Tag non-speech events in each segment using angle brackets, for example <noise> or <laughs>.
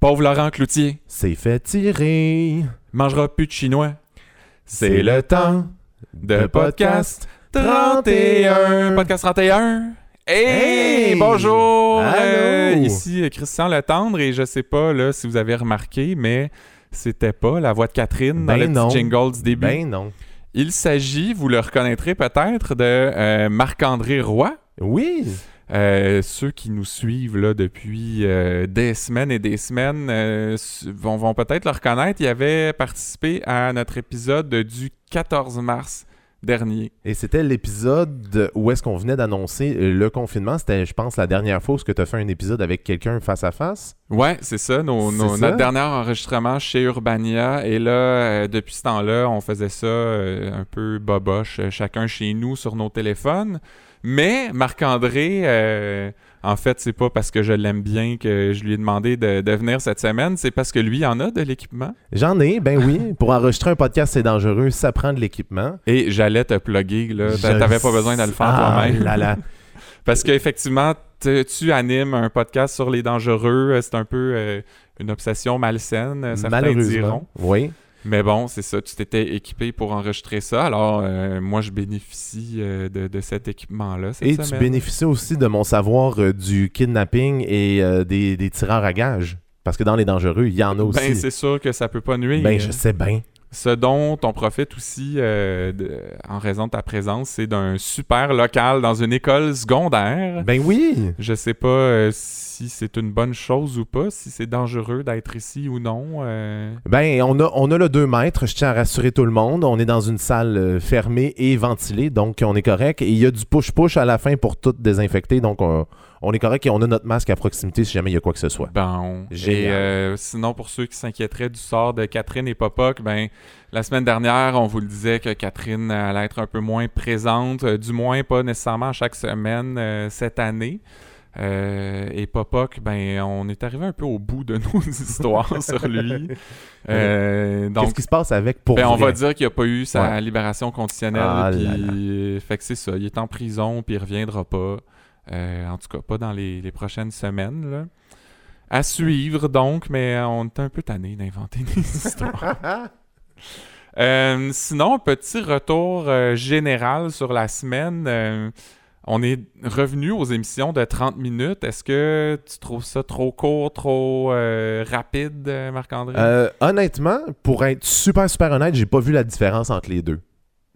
Pauvre Laurent Cloutier, C'est fait tirer. mangera plus de chinois. C'est le temps de podcast 31. Podcast 31. Hey, Hey! bonjour! Euh, ici euh, Christian Letendre et je sais pas là, si vous avez remarqué, mais c'était pas la voix de Catherine dans Ben le non. petit jingle du début. Ben non. Il s'agit, vous le reconnaîtrez peut-être, de euh, Marc-André Roy. Oui. Euh, ceux qui nous suivent là, depuis euh, des semaines et des semaines euh, vont, vont peut-être le reconnaître. Il avait participé à notre épisode du 14 mars dernier. Et c'était l'épisode où est-ce qu'on venait d'annoncer le confinement. C'était, je pense, la dernière fois où tu as fait un épisode avec quelqu'un face à face. Ouais, c'est ça, nos- nos- C'est ça. notre dernier enregistrement chez Urbania. Et là, euh, depuis ce temps-là, on faisait ça euh, un peu boboche, chacun chez nous sur nos téléphones. Mais Marc-André, euh, en fait, c'est pas parce que je l'aime bien que je lui ai demandé de, de venir cette semaine, c'est parce que lui il en a de l'équipement. J'en ai, ben oui. Pour enregistrer un podcast, c'est dangereux. Ça prend de l'équipement. Et j'allais te plugger, là. Je T'avais pas besoin de le faire Ah toi-même. là là. <laughs> Parce qu'effectivement, tu animes un podcast sur les dangereux. euh, C'est un peu euh, une obsession malsaine, certains diront. Malheureusement. Oui. Mais bon, c'est ça, tu t'étais équipé pour enregistrer ça. Alors, euh, moi, je bénéficie euh, de, de cet équipement-là cette Et tu bénéficies aussi de mon savoir euh, du kidnapping et des, des tireurs à gages. Parce que dans les dangereux, il y en a aussi. Ben, c'est sûr que ça peut pas nuire. Ben, je sais bien. Ce dont on profite aussi euh, de- en raison de ta présence, c'est d'un super local dans une école secondaire. Ben oui. Je sais pas euh, si c'est une bonne chose ou pas, si c'est dangereux d'être ici ou non. euh. Ben, on a, on a le 2 mètres, je tiens à rassurer tout le monde. On est dans une salle euh, fermée et ventilée, donc on est correct. Et il y a du push-push à la fin pour tout désinfecter, donc on, on est correct et on a notre masque à proximité si jamais il y a quoi que ce soit. Bon. Et euh, sinon, pour ceux qui s'inquiéteraient du sort de Catherine et Popoc, ben, la semaine dernière, on vous le disait que Catherine allait être un peu moins présente, du moins pas nécessairement chaque semaine euh, cette année. Euh, et Popoc, ben, on est arrivé un peu au bout de <laughs> nos histoires sur lui. <laughs> Euh, donc, Qu'est-ce qui se passe avec pour ben, on va dire qu'il n'a pas eu sa Ouais. libération conditionnelle. Ah puis, là Fait que c'est ça. Il est en prison, puis il reviendra pas. Euh, en tout cas, pas dans les, les prochaines semaines. Là. À suivre, donc, mais on est un peu tanné d'inventer des <laughs> histoires. Sinon, petit retour général sur la semaine. On est revenu aux émissions de 30 minutes. Est-ce que tu trouves ça trop court, trop euh, rapide, Marc-André? Euh, honnêtement, pour être super, super honnête, j'ai pas vu la différence entre les deux.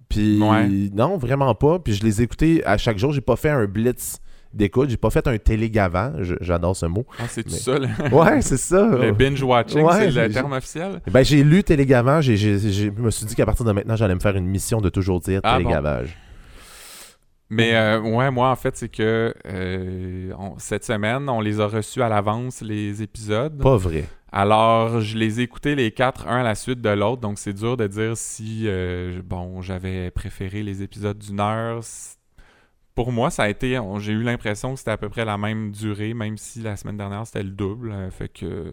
Puis, Ouais. non, vraiment pas. Puis, je les ai écoutés à chaque jour. J'ai pas fait un blitz d'écoute. J'ai pas fait un télégavant. J'adore ce mot. Ah, c'est tout mais- ça, le, <laughs> Ouais, c'est ça. le binge-watching, Ouais, c'est le terme officiel? Ben, j'ai lu télégavant. Je me suis dit qu'à partir de maintenant, j'allais me faire une mission de toujours dire Ah, bon. Mais euh, ouais, moi, en fait, c'est que euh, on- cette semaine, on les a reçus à l'avance, les épisodes. Pas vrai. Alors, je les ai écoutés les quatre, un à la suite de l'autre, donc c'est dur de dire si, euh, bon, j'avais préféré les épisodes d'une heure. Pour moi, ça a été, j'ai eu l'impression que c'était à peu près la même durée, même si la semaine dernière, c'était le double. fait que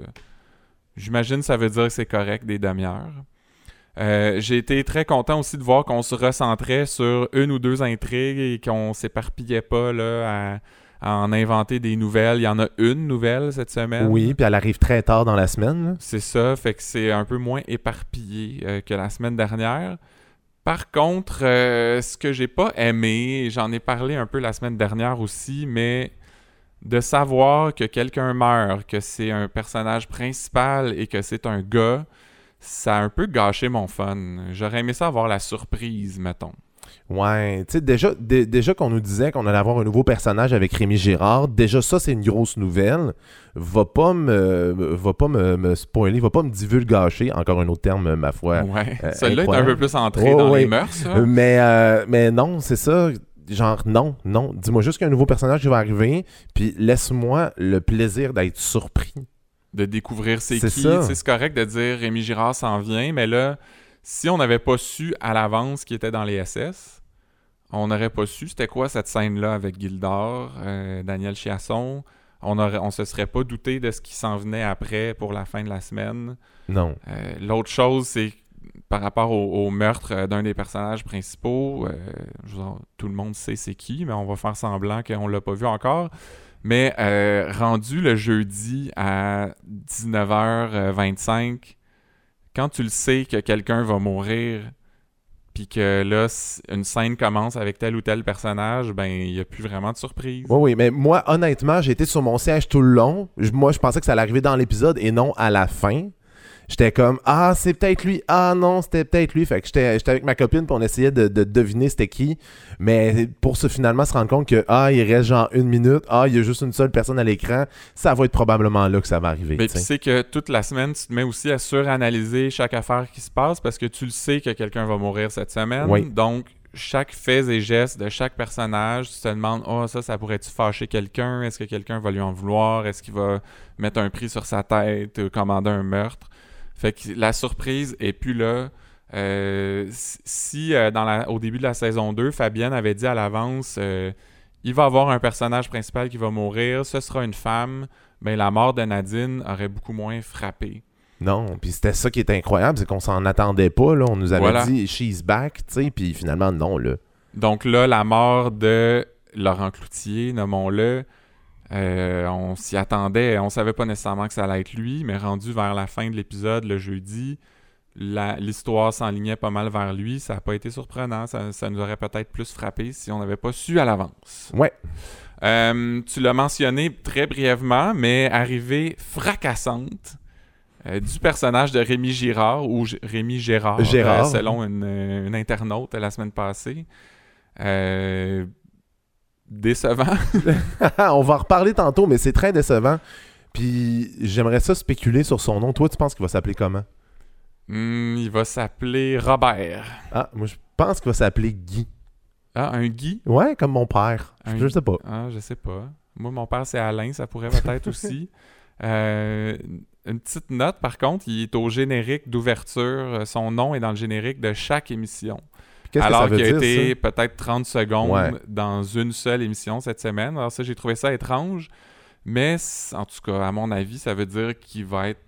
j'imagine que ça veut dire que c'est correct des demi-heures. Euh, j'ai été très content aussi de voir qu'on se recentrait sur une ou deux intrigues et qu'on s'éparpillait pas là, à, à en inventer des nouvelles. Il y en a une nouvelle cette semaine. Oui, puis elle arrive très tard dans la semaine. C'est ça, fait que c'est un peu moins éparpillé euh, que la semaine dernière. Par contre, euh, ce que j'ai pas aimé, j'en ai parlé un peu la semaine dernière aussi, mais de savoir que quelqu'un meurt, que c'est un personnage principal et que c'est un gars, ça a un peu gâché mon fun. J'aurais aimé ça avoir la surprise, mettons. Ouais, tu sais, déjà, dé- déjà qu'on nous disait qu'on allait avoir un nouveau personnage avec Rémi Girard, déjà ça, c'est une grosse nouvelle. Va pas me, va pas me, me spoiler, va pas me divulgacher, encore un autre terme, ma foi. Ouais. euh, <laughs> Celui-là est un peu plus entré Oh, dans les mœurs, ça. Euh, Mais, euh, mais non, c'est ça. Genre, non, non. Dis-moi juste qu'il y a un nouveau personnage qui va arriver, puis laisse-moi le plaisir d'être surpris. De découvrir c'est qui. C'est correct de dire Rémi Girard s'en vient, mais là, si on n'avait pas su à l'avance qu'il était dans les SS, on n'aurait pas su c'était quoi cette scène-là avec Gildor, euh, Daniel Chiasson. On, on se serait pas douté de ce qui s'en venait après pour la fin de la semaine. Non. Euh, L'autre chose, c'est par rapport au, au meurtre euh, d'un des personnages principaux, euh, je veux dire, tout le monde sait c'est qui, mais on va faire semblant qu'on l'a pas vu encore. Mais euh, rendu le jeudi à 19h25, quand tu le sais que quelqu'un va mourir, puis que là, une scène commence avec tel ou tel personnage, ben, il n'y a plus vraiment de surprise. Oui, oui, mais moi, honnêtement, j'ai été sur mon siège tout le long. Moi, je pensais que ça allait arriver dans l'épisode et non à la fin. J'étais comme Ah, c'est peut-être lui. Ah non, c'était peut-être lui. Fait que j'étais j'étais avec ma copine puis on essayait de, de deviner c'était qui. Mais pour se finalement se rendre compte que Ah, il reste genre une minute. Ah, il y a juste une seule personne à l'écran. Ça va être probablement là que ça va arriver. Mais tu sais. que toute la semaine, tu te mets aussi à suranalyser chaque affaire qui se passe parce que tu le sais que quelqu'un va mourir cette semaine. Oui. Donc, chaque fait et geste de chaque personnage, tu te demandes Oh, ça, ça pourrait-tu fâcher quelqu'un? Est-ce que quelqu'un va lui en vouloir? Est-ce qu'il va mettre un prix sur sa tête Commander un meurtre? Fait que la surprise est plus là. Euh, si euh, dans la, au début de la saison 2, Fabienne avait dit à l'avance euh, il va y avoir un personnage principal qui va mourir, ce sera une femme, ben la mort de Nadine aurait beaucoup moins frappé. Non, puis c'était ça qui est incroyable, c'est qu'on s'en attendait pas. Là. On nous avait Voilà. dit She's back, tu sais, puis finalement, non. là. Donc là, la mort de Laurent Cloutier, nommons-le, euh, on s'y attendait, on savait pas nécessairement que ça allait être lui, mais rendu vers la fin de l'épisode, le jeudi, l'histoire s'enlignait pas mal vers lui. Ça n'a pas été surprenant. Ça, ça nous aurait peut-être plus frappé si on n'avait pas su à l'avance. Ouais. Euh, tu l'as mentionné très brièvement, mais arrivée fracassante euh, du personnage de Rémi Girard, ou G- Rémi Gérard, Gérard. euh, selon une, une internaute la semaine passée. Euh, décevant. <laughs> <laughs> on va en reparler tantôt, mais c'est très décevant. Puis j'aimerais ça spéculer sur son nom. Toi, tu penses qu'il va s'appeler comment? Hmm, il va s'appeler Robert. Ah, moi, je pense qu'il va s'appeler Guy. Ah, un Guy? Ouais, comme mon père. Un- Je sais pas. Ah, je sais pas. Moi, mon père, c'est Alain, ça pourrait peut-être <laughs> aussi. Euh, une petite note, par contre, il est au générique d'ouverture. Son nom est dans le générique de chaque émission. Qu'est-ce Alors qu'il a dire, été peut-être 30 secondes Ouais. dans une seule émission cette semaine. Alors ça, j'ai trouvé ça étrange. Mais en tout cas, à mon avis, ça veut dire qu'il va être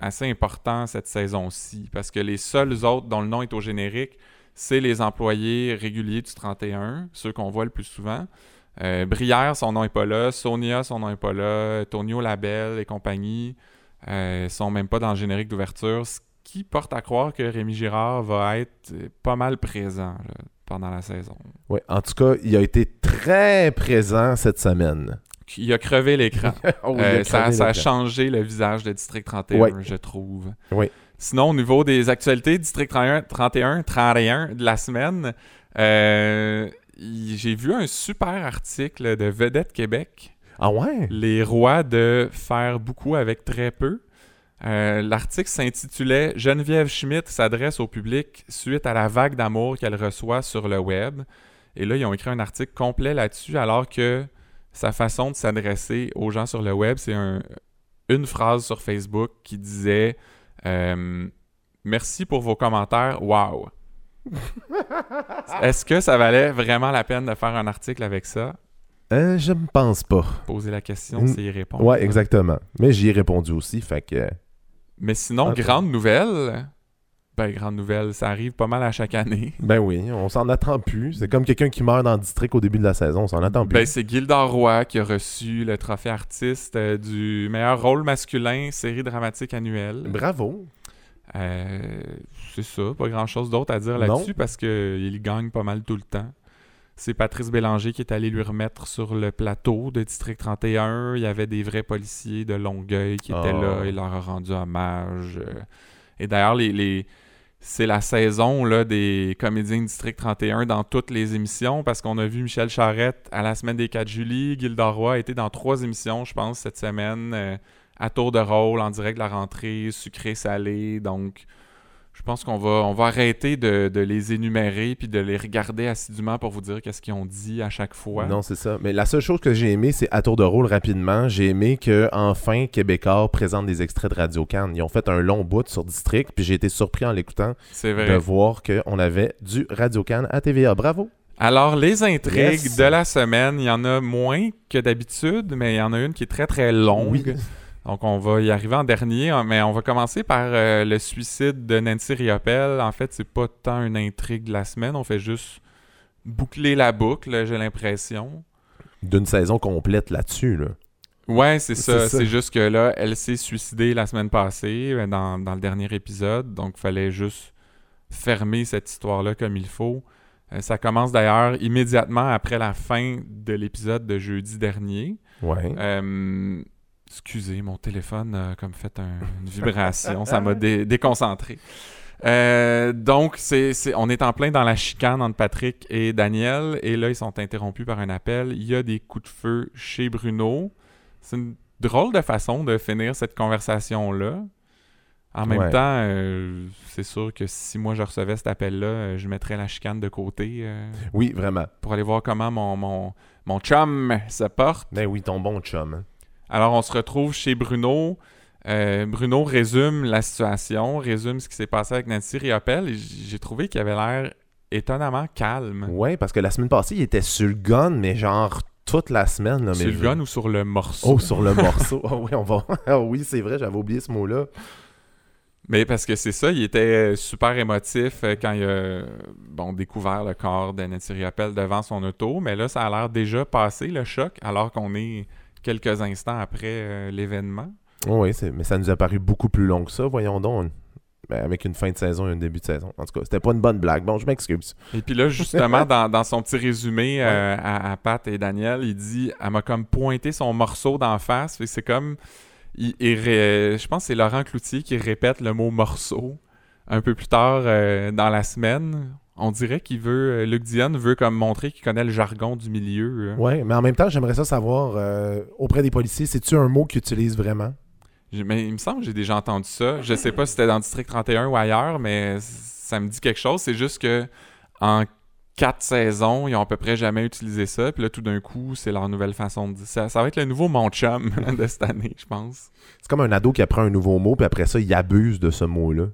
assez important cette saison-ci. Parce que les seuls autres dont le nom est au générique, c'est les employés réguliers du 31, ceux qu'on voit le plus souvent. Euh, Brière, son nom est pas là. Sonia, son nom est pas là. Tonio Labelle et compagnie euh, sont même pas dans le générique d'ouverture. Ce qui porte à croire que Rémi Girard va être euh, pas mal présent là, pendant la saison. Ouais, en tout cas, il a été très présent cette semaine. Il a crevé l'écran. <laughs> Oh, Euh, ça, a changé le visage de District 31, Ouais. je trouve. Oui. Sinon, au niveau des actualités, District 31, 31, 31 de la semaine, euh, j'ai vu un super article de Vedette Québec, Ah ouais? les rois de faire beaucoup avec très peu. Euh, L'article s'intitulait Geneviève Schmidt s'adresse au public suite à la vague d'amour qu'elle reçoit sur le web. Et là, ils ont écrit un article complet là-dessus, alors que sa façon de s'adresser aux gens sur le web, c'est un- une phrase sur Facebook qui disait euh, Merci pour vos commentaires, wow. Est-ce que ça valait vraiment la peine de faire un article avec ça? Euh, je ne pense pas. Poser la question, Mm. c'est y répondre. Ouais, exactement. Mais j'y ai répondu aussi, fait que... Mais sinon, Ah, grande nouvelle. Ben, grande nouvelle, ça arrive pas mal à chaque année. <laughs> Ben oui, on s'en attend plus. C'est comme quelqu'un qui meurt dans le district au début de la saison, on s'en attend plus. Ben, c'est Gildor Roy qui a reçu le trophée artiste euh, du meilleur rôle masculin série dramatique annuelle. Bravo. Euh, c'est ça, pas grand chose d'autre à dire là-dessus parce qu'il gagne pas mal tout le temps. C'est Patrice Bélanger qui est allé lui remettre sur le plateau de District 31. Il y avait des vrais policiers de Longueuil qui étaient Oh. là. Il leur a rendu hommage. Euh, Et d'ailleurs, les, les- c'est la saison là, des comédiens de District 31 dans toutes les émissions parce qu'on a vu Michel Charette à la semaine des 4 juillet. Gilda Roy a été dans trois émissions, je pense, cette semaine. euh, à tour de rôle, en direct de la rentrée, sucré-salé. Donc, pense qu'on va, on va arrêter de, de les énumérer puis de les regarder assidûment pour vous dire qu'est-ce qu'ils ont dit à chaque fois. Non, c'est ça. Mais la seule chose que j'ai aimé, c'est à tour de rôle rapidement, j'ai aimé que enfin Québécois présente des extraits de Radio Cannes. Ils ont fait un long bout sur District, puis j'ai été surpris en l'écoutant de voir qu'on avait du Radio Cannes à TVA. Bravo. Alors, les intrigues Yes. de la semaine, il y en a moins que d'habitude, mais il y en a une qui est très très longue. Oui. Donc, on va y arriver en dernier, hein, mais on va commencer par euh, le suicide de Nancy Riopelle. En fait, c'est pas tant une intrigue de la semaine, on fait juste boucler la boucle, j'ai l'impression. d'une saison complète là-dessus. Là. Ouais, c'est ça. C'est juste que là, elle s'est suicidée la semaine passée euh, dans, dans le dernier épisode. Donc, il fallait juste fermer cette histoire-là comme il faut. Euh, ça commence d'ailleurs immédiatement après la fin de l'épisode de jeudi dernier. Ouais. Euh, excusez, mon téléphone a comme fait un- une vibration. ça m'a dé- déconcentré. Euh, donc, c'est, on est en plein dans la chicane entre Patrick et Daniel. Et là, ils sont interrompus par un appel. Il y a des coups de feu chez Bruno. C'est une drôle de façon de finir cette conversation-là. En même Ouais. temps, euh, c'est sûr que si moi je recevais cet appel-là, euh, je mettrais la chicane de côté euh, Oui, vraiment. pour aller voir comment mon, mon, mon chum se porte. Ben oui, ton bon chum. hein. Alors, on se retrouve chez Bruno. Euh, Bruno résume la situation, résume ce qui s'est passé avec Nancy Riopelle. J'ai trouvé qu'il avait l'air étonnamment calme. Ouais, parce que la semaine passée, il était sur le gun, mais genre toute la semaine. Là, sur le je- gun ou sur le morceau? Oh, sur le morceau. <laughs> Ah oui, on va. <laughs> Ah oui, c'est vrai, j'avais oublié ce mot-là. Mais parce que c'est ça, il était super émotif euh, quand il a euh, bon, découvert le corps de Nancy Riopelle devant son auto. Mais là, ça a l'air déjà passé, le choc, alors qu'on est quelques instants après euh, l'événement. Oui, mais ça nous a paru beaucoup plus long que ça, voyons donc. Ben, avec une fin de saison et un début de saison. En tout cas, c'était pas une bonne blague. Bon, je m'excuse. Et puis là, justement, <laughs> dans, dans son petit résumé euh, à, à Pat et Daniel, il dit Elle m'a comme pointé son morceau d'en face. C'est comme. il- il ré- je pense que c'est Laurent Cloutier qui répète le mot morceau un peu plus tard euh, dans la semaine. On dirait qu'il veut. euh, Luc Dion veut comme montrer qu'il connaît le jargon du milieu. hein. Ouais, mais en même temps, j'aimerais ça savoir euh, auprès des policiers, c'est-tu un mot qu'ils utilisent vraiment? Mais il me semble que j'ai déjà entendu ça. Je sais pas si c'était dans District 31 ou ailleurs, mais ça me dit quelque chose. C'est juste que en quatre saisons, ils ont à peu près jamais utilisé ça. Puis là, tout d'un coup, c'est leur nouvelle façon de dire ça. Ça va être le nouveau mon chum <laughs> de cette année, je pense. C'est comme un ado qui apprend un nouveau mot, puis après ça, il abuse de ce mot-là.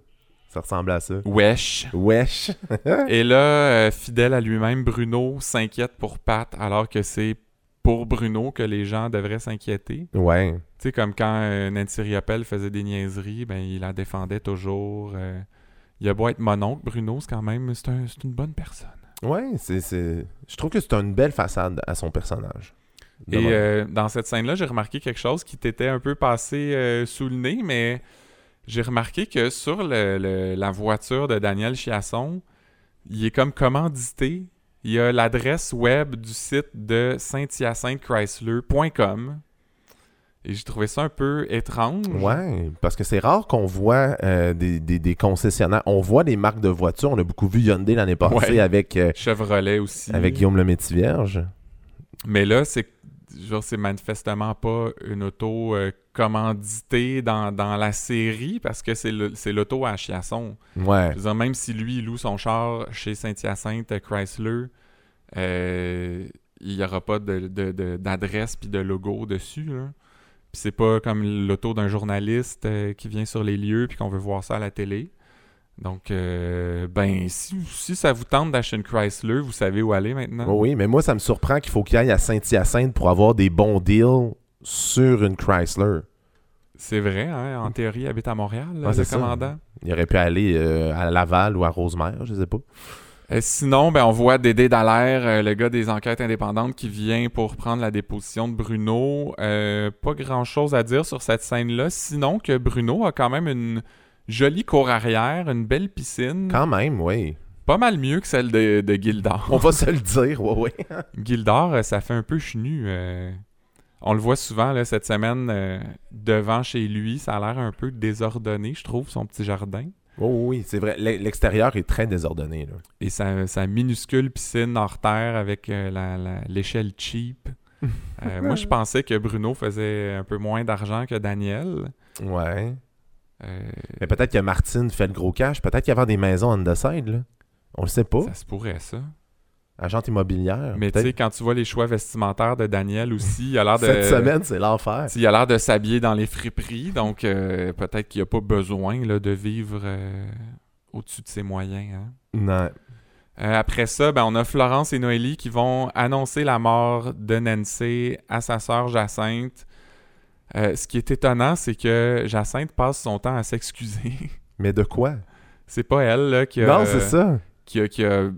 Ça ressemble à ça. Wesh. Wesh. <laughs> Et là, euh, fidèle à lui-même, Bruno s'inquiète pour Pat, alors que c'est pour Bruno que les gens devraient s'inquiéter. Ouais. Tu sais, comme quand euh, Nancy Riopelle faisait des niaiseries, ben il la défendait toujours. euh. il a beau être mon oncle, Bruno, c'est quand même c'est un- c'est une bonne personne. Ouais, c'est, je trouve que c'est une belle façade à son personnage. Et dans cette scène-là, j'ai remarqué quelque chose qui t'était un peu passé sous le nez, mais j'ai remarqué que sur le- le- la voiture de Daniel Chiasson, il est comme commandité. Il y a l'adresse web du site de saint-hyacinthe-chrysler.com. Et j'ai trouvé ça un peu étrange. Ouais, parce que c'est rare qu'on voit euh, des, des- des concessionnaires. On voit des marques de voitures. On a beaucoup vu Hyundai l'année passée Ouais. avec, euh, Chevrolet aussi. avec Guillaume le Métis-Vierge. Mais là, c'est genre c'est manifestement pas une auto euh, commanditée dans, dans la série parce que c'est l'auto à Chiasson. Ouais. Je veux dire, même si lui il loue son char chez Saint-Hyacinthe euh, Chrysler, euh, il n'y aura pas de- de- de- d'adresse puis de logo dessus. là. Puis c'est pas comme l'auto d'un journaliste euh, qui vient sur les lieux puis qu'on veut voir ça à la télé. Donc, euh, ben, si, si ça vous tente d'acheter une Chrysler, vous savez où aller maintenant. Oh oui, mais moi, ça me surprend qu'il faut qu'il aille à Saint-Hyacinthe pour avoir des bons deals sur une Chrysler. C'est vrai, hein? en théorie, il habite à Montréal, Ouais, le ça. commandant. Il aurait pu aller euh, à Laval ou à Rosemère, je sais pas. Euh, sinon, ben, on voit Dédé Dallaire, euh, le gars des enquêtes indépendantes, qui vient pour prendre la déposition de Bruno. Pas grand-chose à dire sur cette scène-là, sinon que Bruno a quand même une jolie cour arrière, une belle piscine, Quand même, oui. pas mal mieux que celle de, de Gildor. On va se le dire, ouais, ouais. <laughs> Gildor, euh, ça fait un peu chenu. euh. On le voit souvent là, cette semaine euh, devant chez lui. Ça a l'air un peu désordonné, je trouve, son petit jardin. Oh oui, c'est vrai. L'e- L'extérieur est très désordonné. Là. Et sa, sa minuscule piscine hors terre avec euh, l'échelle cheap. <laughs> Moi, je pensais que Bruno faisait un peu moins d'argent que Daniel. Ouais. Euh, Mais peut-être que Martine fait le gros cash. Peut-être qu'il y avait des maisons on the side, là. On le sait pas. Ça se pourrait, ça. Agente immobilière. Mais tu sais, quand tu vois les choix vestimentaires de Daniel aussi, il a l'air de... Cette semaine, c'est l'enfer. Il a l'air de s'habiller dans les friperies, donc euh, peut-être qu'il n'a pas besoin là, de vivre euh, au-dessus de ses moyens. hein. Non. Euh, après ça, ben, on a Florence et Noélie qui vont annoncer la mort de Nancy à sa sœur Jacinthe. Euh, ce qui est étonnant, c'est que Jacinthe passe son temps à s'excuser. <laughs> Mais de quoi? c'est pas elle là, qui a, non, c'est ça. qui a, qui a-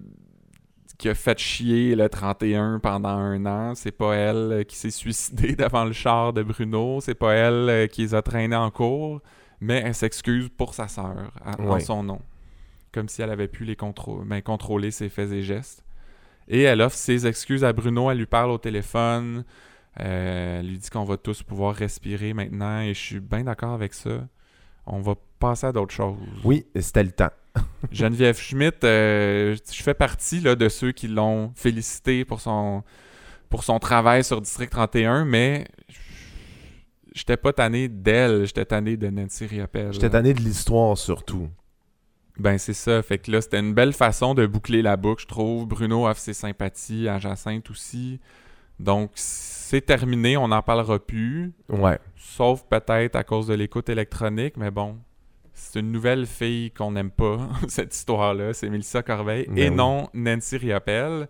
qui a fait chier le 31 pendant un an. C'est pas elle euh, qui s'est suicidée <laughs> devant le char de Bruno. C'est pas elle euh, qui les a traînés en cours. Mais elle s'excuse pour sa sœur, en Ouais. son nom. Comme si elle avait pu les ben, contrôler ses faits et gestes. Et elle offre ses excuses à Bruno. Elle lui parle au téléphone. Euh, elle lui dit qu'on va tous pouvoir respirer maintenant. Et je suis bien d'accord avec ça. On va passer à d'autres choses. Oui, c'était le temps. <laughs> Geneviève Schmidt, euh, je fais partie là, de ceux qui l'ont félicité pour son, pour son travail sur District 31, mais j'étais pas tanné d'elle, j'étais tanné de Nancy Riopelle. J'étais tanné de l'histoire surtout. Ben c'est ça, fait que là c'était une belle façon de boucler la boucle, je trouve. Bruno offre ses sympathies à Jacinthe aussi. Donc c'est terminé, on n'en parlera plus. Ouais. Sauf peut-être à cause de l'écoute électronique, mais bon, c'est une nouvelle fille qu'on n'aime pas, <laughs> cette histoire-là. C'est Mélissa Corbeil Ben et oui. non Nancy Riopelle.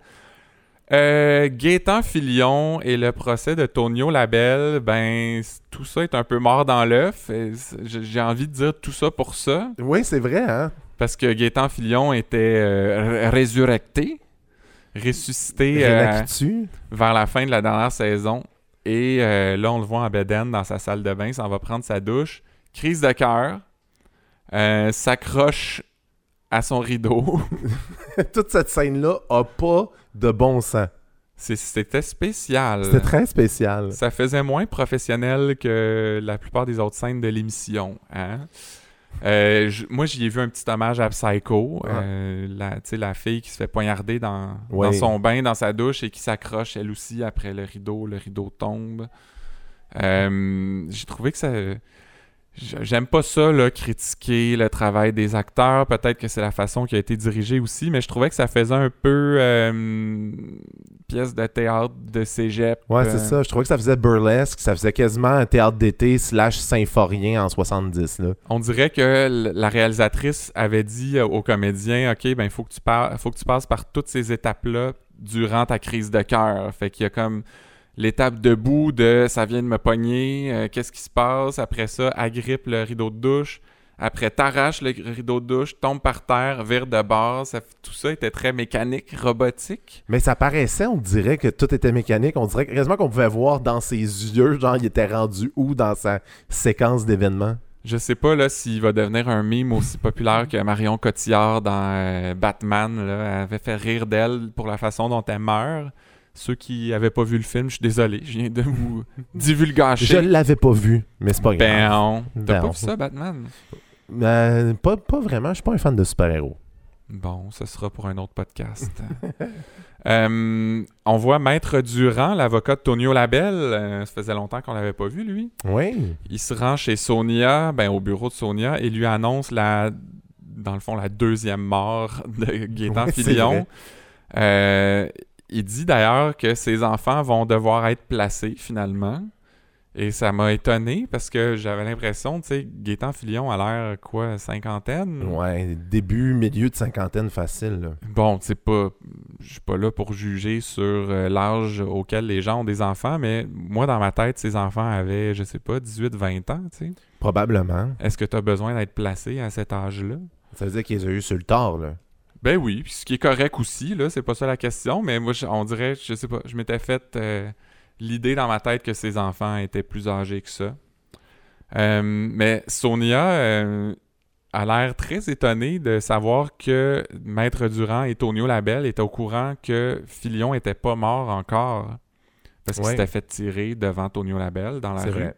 Euh, Gaétan Filion et le procès de Tonio Labelle, ben, tout ça est un peu mort dans l'œuf. j'ai envie de dire tout ça pour ça, Oui, c'est vrai, hein? parce que Gaétan Filion était euh, résurrecté, ressuscité euh, vers la fin de la dernière saison. Et euh, là, on le voit en bedaine dans sa salle de bain, ça va prendre sa douche. Crise de cœur. euh, S'accroche à son rideau. <laughs> Toute cette scène-là a pas de bon sens. C'était spécial. C'était très spécial. Ça faisait moins professionnel que la plupart des autres scènes de l'émission. Hein? Euh, moi, j'y ai vu un petit hommage à Psycho. euh, la, fille qui se fait poignarder dans, Oui. dans son bain, dans sa douche et qui s'accroche elle aussi après le rideau. Le rideau tombe. Euh, J'ai trouvé que ça. J'aime pas ça, là, critiquer le travail des acteurs. Peut-être que c'est la façon qui a été dirigée aussi, mais je trouvais que ça faisait un peu euh, pièce de théâtre de cégep. Ouais, euh, c'est ça. Je trouvais que ça faisait burlesque. Ça faisait quasiment un théâtre d'été slash symphorien en 70, là. On dirait que la réalisatrice avait dit euh, aux comédiens OK, ben il faut que tu faut que tu passes par toutes ces étapes-là durant ta crise de cœur. Fait qu'il y a comme l'étape debout de ça vient de me pogner, euh, qu'est-ce qui se passe Après ça, agrippe le rideau de douche. Après, t'arraches le rideau de douche, tombe par terre, vire de bord. Ça, tout ça était très mécanique, robotique. Mais ça paraissait, on dirait que tout était mécanique. On dirait quasiment qu'on pouvait voir dans ses yeux, genre, il était rendu où dans sa séquence d'événements? Je sais pas là s'il va devenir un mime aussi populaire que Marion Cotillard dans euh, Batman. Là, Elle avait fait rire d'elle pour la façon dont elle meurt. Ceux qui avaient pas vu le film, je suis désolé, je viens de vous <laughs> Je divulgacher. l'avais pas vu, mais c'est pas grave. Ben, t'as Ben, pas vu ça, Batman? Euh, pas, pas vraiment, je suis pas un fan de super-héros. Bon, ce sera pour un autre podcast. <laughs> Euh, on voit Maître Durand, l'avocat de Tonio Labelle. Euh, ça faisait longtemps qu'on l'avait pas vu, lui. Oui. Il se rend chez Sonia, ben, au bureau de Sonia, et lui annonce la, dans le fond, la deuxième mort de Gaétan Filion. vrai. Euh, il dit d'ailleurs que ses enfants vont devoir être placés finalement. Et ça m'a étonné parce que j'avais l'impression, tu sais, Gaétan Filion a l'air quoi, cinquantaine? Ouais, début, milieu de cinquantaine facile. là. Bon, c'est pas. Je suis pas là pour juger sur euh, l'âge auquel les gens ont des enfants, mais moi, dans ma tête, ces enfants avaient, je sais pas, 18-20 ans, tu sais. Probablement. Est-ce que tu as besoin d'être placé à cet âge-là? Ça veut dire qu'ils ont eu sur le tard, là. Ben oui, ce qui est correct aussi, là, c'est pas ça la question, mais moi, on dirait, je sais pas, je m'étais fait euh, l'idée dans ma tête que ses enfants étaient plus âgés que ça. Euh, mais Sonia euh, a l'air très étonnée de savoir que Maître Durand et Tonio Labelle étaient au courant que Filion était pas mort encore. Parce qu'il Ouais. s'était fait tirer devant Tonio Labelle dans la rue. vrai.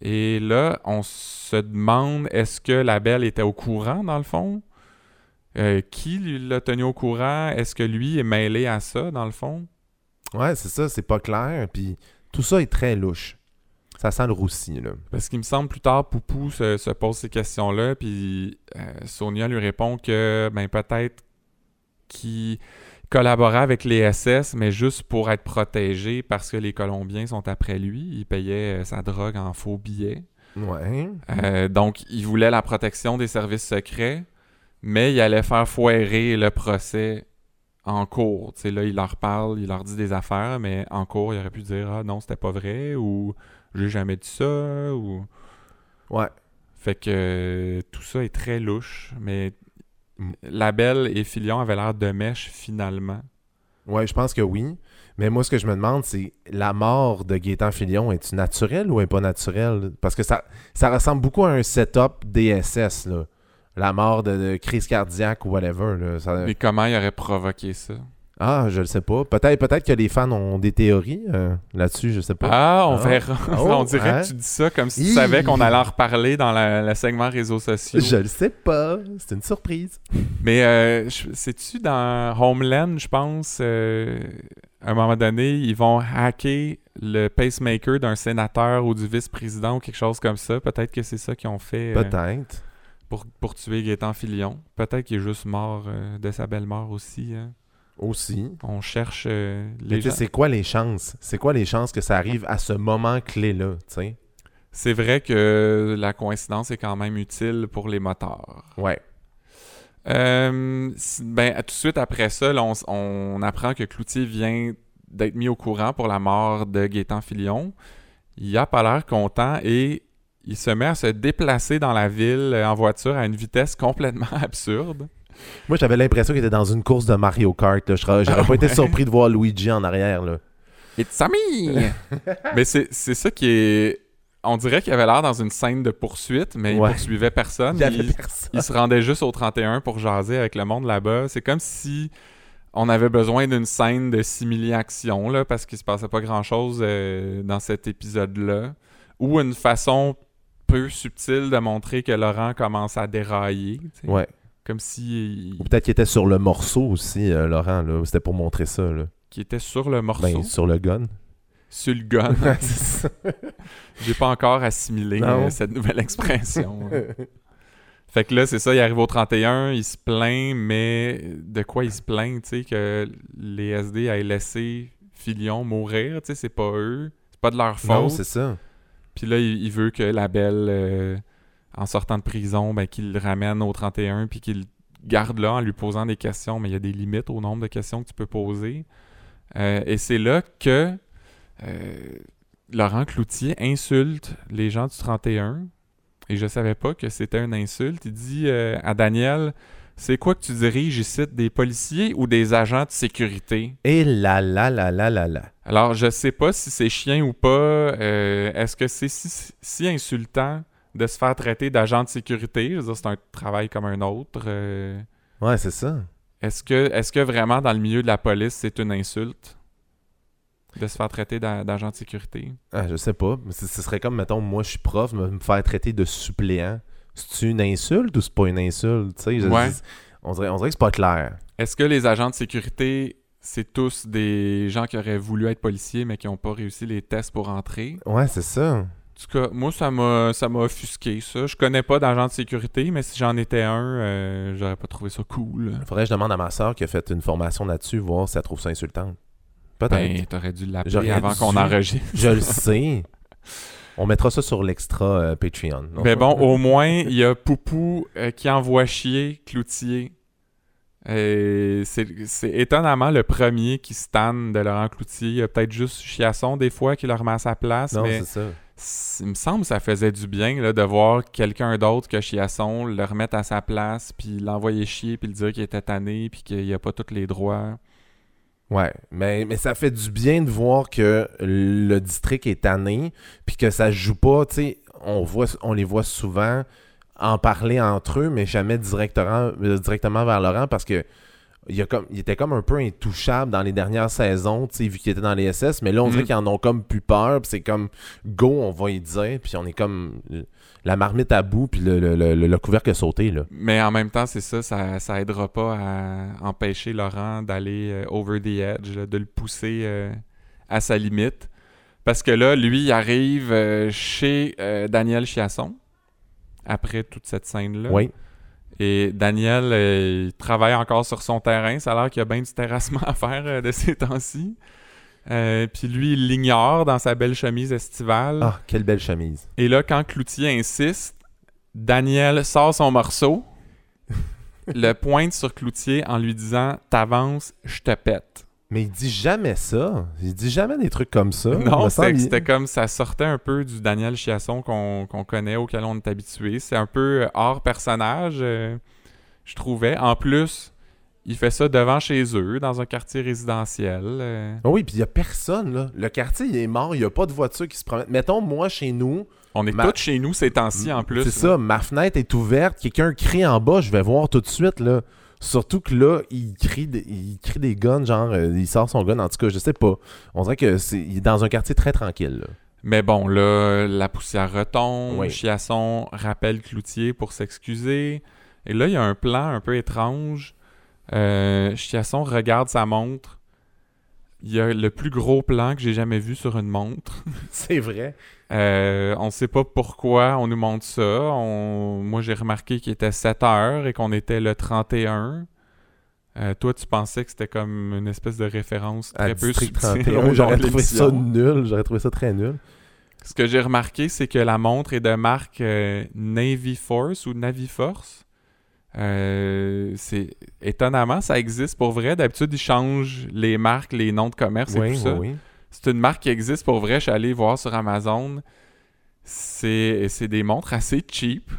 Et là, on se demande est-ce que Labelle était au courant dans le fond? Euh, Qui lui l'a tenu au courant? Est-ce que lui est mêlé à ça dans le fond? Ouais, c'est ça, c'est pas clair. Puis tout ça est très louche. Ça sent le roussi, là. Parce qu'il me semble plus tard, Poupou se, se pose ces questions-là, puis euh, Sonia lui répond que ben peut-être qu'il collaborait avec les SS, mais juste pour être protégé parce que les Colombiens sont après lui. Il payait euh, sa drogue en faux billets. Ouais. Donc, il voulait la protection des services secrets, mais il allait faire foirer le procès en cours. Là, il leur parle, il leur dit des affaires, mais en cours, il aurait pu dire Ah non, c'était pas vrai, ou j'ai jamais dit ça, ou. Ouais. Fait que tout ça est très louche, mais. Labelle et Filion avaient l'air de mèche finalement. Ouais, je pense que oui. Mais moi, ce que je me demande, c'est la mort de Gaétan Filion, est-tu naturelle ou est pas naturelle? Parce que ça, ça ressemble beaucoup à un setup DSS, là. La mort de, de crise cardiaque ou whatever. Là. Ça- Mais comment il aurait provoqué ça? Ah, je le sais pas. Peut-être peut que les fans ont des théories euh, là-dessus, je sais pas. Ah, on Ah. verra. <laughs> Oh, on dirait hein? que tu dis ça comme si tu savais qu'on allait en reparler dans la segment réseaux sociaux. Je le sais pas. C'est une surprise. Mais euh, sais-tu dans Homeland, je pense, euh, à un moment donné, ils vont hacker le pacemaker d'un sénateur ou du vice-président ou quelque chose comme ça. Peut-être que c'est ça qu'ils ont fait euh, Peut-être. Pour, pour tuer Gaétan Filion. Peut-être qu'il est juste mort euh, de sa belle mort aussi. hein. Aussi. On cherche euh, Mais les gens. c'est quoi les chances? C'est quoi les chances que ça arrive à ce moment clé-là, tu? C'est vrai que la coïncidence est quand même utile pour les moteurs. Ouais. Euh, ben, tout de suite après ça, là, on, on apprend que Cloutier vient d'être mis au courant pour la mort de Gaétan Filion. Il a pas l'air content et il se met à se déplacer dans la ville euh, en voiture à une vitesse complètement <laughs> absurde. Moi, j'avais l'impression qu'il était dans une course de Mario Kart. là. Je serais- J'aurais pas été surpris de voir Luigi en arrière. Là. It's me! <laughs> mais c'est c'est ça qui est... On dirait qu'il avait l'air dans une scène de poursuite, mais il poursuivait personne. Il y avait Il- personne. il se rendait juste au 31 pour jaser avec le monde là-bas. C'est comme si on avait besoin d'une scène de simili-action, là, parce qu'il se passait pas grand-chose euh, dans cet épisode-là. Ou une façon peu subtile de montrer que Laurent commence à dérailler. Ouais. Comme si Ou peut-être qu'il était sur le morceau aussi, euh, Laurent. là. C'était pour montrer ça. Là. il était sur le morceau, Ben, sur le gun. sur le gun. <laughs> C'est ça. <laughs> J'ai pas encore assimilé Non. euh, cette nouvelle expression. <laughs> Fait que là, c'est ça, il arrive au 31, il se plaint, mais de quoi il se plaint, tu sais, que les SD aient laissé Filion mourir, tu sais, c'est pas eux, c'est pas de leur non, faute. c'est ça. Puis là, il, veut que la belle, euh, en sortant de prison, ben, qu'il le ramène au 31, puis qu'il garde là en lui posant des questions, mais il y a des limites au nombre de questions que tu peux poser. Euh, et c'est là que euh, Laurent Cloutier insulte les gens du 31. Et je savais pas que c'était une insulte. Il dit à Daniel C'est quoi que tu diriges ici Des policiers ou des agents de sécurité? Et là, là, là, là, là, là. alors, je sais pas si c'est chien ou pas. euh, Est-ce que c'est si, si insultant de se faire traiter d'agent de sécurité? Je veux dire, c'est un travail comme un autre. euh, Ouais, c'est ça. Est-ce que, est que vraiment, dans le milieu de la police, c'est une insulte de se faire traiter d'a- d'agent de sécurité? Ah, je sais pas. Mais Ce serait comme, mettons, moi, je suis prof, me faire traiter de suppléant. C'est une insulte ou c'est pas une insulte? Ouais. on, dirait, on dirait que c'est pas clair. Est-ce que les agents de sécurité, c'est tous des gens qui auraient voulu être policiers, mais qui n'ont pas réussi les tests pour entrer? Ouais, c'est ça. En tout cas, moi, ça m'a ça m'a offusqué, ça. Je connais pas d'agent de sécurité, mais si j'en étais un, euh, j'aurais pas trouvé ça cool. Faudrait que je demande à ma soeur qui a fait une formation là-dessus, voir si elle trouve ça insultant. Peut-être. Ben, t'aurais dû l'appeler avant dû. qu'on enregistre. Je le sais. <laughs> On mettra ça sur l'extra euh, Patreon. Non, Mais bon, au moins, il y a Poupou euh, qui envoie chier Cloutier. Euh, c'est étonnamment le premier qui stan de Laurent Cloutier. Il y a peut-être juste Chiasson des fois qui le remet à sa place, Non, mais c'est ça. il me semble que ça faisait du bien là, de voir quelqu'un d'autre que Chiasson le remettre à sa place, puis l'envoyer chier, puis le dire qu'il était tanné, puis qu'il n'y a pas tous les droits. Ouais, mais, mais ça fait du bien de voir que le district est tanné, puis que ça joue pas, tu sais, on, voit, on les voit souvent en parler entre eux, mais jamais directement, euh, directement vers Laurent, parce que il, a comme, il était comme un peu intouchable dans les dernières saisons, tu sais, vu qu'il était dans les SS, mais là, on dirait Mm. qu'ils en ont comme plus peur, puis c'est comme, go, on va y dire, puis on est comme, la marmite à bout, puis le, le, le, le couvercle a sauté, là. Mais en même temps, c'est ça, ça, ça aidera pas à empêcher Laurent d'aller euh, over the edge, là, de le pousser euh, à sa limite. Parce que là, lui, il arrive euh, chez Daniel Chiasson, après toute cette scène-là. Oui. Et Daniel, il travaille encore sur son terrain. Ça a l'air qu'il y a bien du terrassement <laughs> à faire de ces temps-ci. Euh, Puis lui, il l'ignore dans sa belle chemise estivale. Ah, quelle belle chemise. Et là, quand Cloutier insiste, Daniel sort son morceau, <laughs> le pointe sur Cloutier en lui disant T'avances, je te pète. Mais il dit jamais ça. Il dit jamais des trucs comme ça. Non, c'était comme ça sortait un peu du Daniel Chiasson qu'on connaît, auquel on est habitué. C'est un peu hors personnage. euh, je trouvais. En plus, il fait ça devant chez eux, dans un quartier résidentiel. euh. Ah oui, puis il y a personne, là. Le quartier, il est mort, il y a pas de voiture qui se promène. Mettons, moi, chez nous, On est Ma- tous chez nous ces temps-ci en plus. c'est ça, ma fenêtre est ouverte, quelqu'un crie en bas, je vais voir tout de suite, là. Surtout que là, il crie, des- il crie des guns, genre, euh, il sort son gun, en tout cas, je sais pas. On dirait que c'est il est dans un quartier très tranquille, là. Mais bon, là, la poussière retombe. Oui. Chiasson rappelle Cloutier pour s'excuser. Et là, il y a un plan un peu étrange. Euh, Chiasson regarde sa montre. Il y a le plus gros plan que j'ai jamais vu sur une montre. <laughs> C'est vrai. Euh, on sait pas pourquoi on nous montre ça. On- Moi, j'ai remarqué qu'il était 7 heures et qu'on était le 31. Euh, toi, tu pensais que c'était comme une espèce de référence À très peu District subtile 31, <laughs> au long j'aurais trouvé ça nul, j'aurais trouvé ça très nul. Ce que j'ai remarqué, c'est que la montre est de marque euh, Navy Force ou Navy Force. Euh, c'est étonnamment, ça existe pour vrai. D'habitude, ils changent les marques, les noms de commerce et Oui, tout ça. oui. C'est une marque qui existe pour vrai. Je suis allé voir sur Amazon. C'est des montres assez cheap.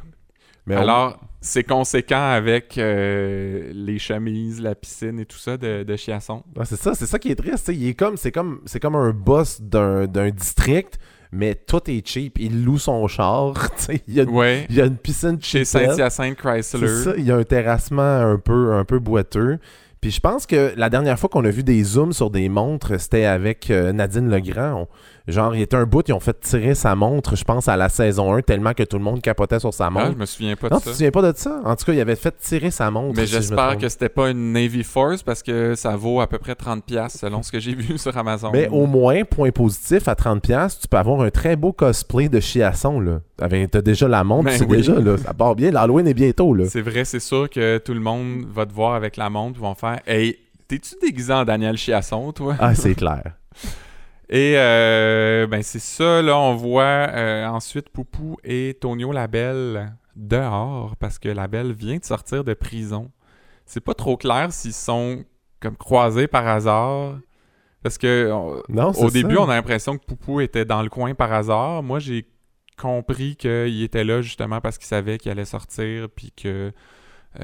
Mais on- Alors, c'est conséquent avec euh, les chemises, la piscine et tout ça de, de Chiasson. Ouais, c'est ça, c'est ça qui est triste. comme, c'est comme, c'est comme un boss d'un district, mais tout est cheap. Il loue son char. <laughs> Il y, a, Ouais. il y a une piscine Chez. Saint-Hyacinthe Chrysler. Ça, il y a un terrassement un peu, un peu boiteux. Puis je pense que la dernière fois qu'on a vu des zooms sur des montres, c'était avec euh, Nadine Legrand. On- genre, il était un bout, ils ont fait tirer sa montre, je pense, à la saison 1, tellement que tout le monde capotait sur sa Ah, montre. je me souviens pas de non, ça. tu te souviens pas de ça? En tout cas, il avait fait tirer sa montre. Mais si je j'espère trompe. que c'était pas une Navy Force parce que ça vaut à peu près 30$ selon ce que j'ai <laughs> vu sur Amazon. Mais au moins, point positif, à 30$, tu peux avoir un très beau cosplay de Chiasson. Là. Avec- T'as déjà la montre, Ben c'est oui. déjà, là, ça part bien. L'Halloween est bientôt. Là. C'est vrai, c'est sûr que tout le monde va te voir avec la montre, ils vont faire Hey, t'es-tu déguisé en Daniel Chiasson, toi? Ah, c'est clair. <laughs> Et euh, ben c'est ça, là, on voit euh, ensuite Poupou et Tonio Labelle dehors parce que Labelle vient de sortir de prison. C'est pas trop clair s'ils sont comme croisés par hasard. Parce que on- Non, c'est au début, ça. on a l'impression que Poupou était dans le coin par hasard. Moi, j'ai compris qu'il était là justement parce qu'il savait qu'il allait sortir puis que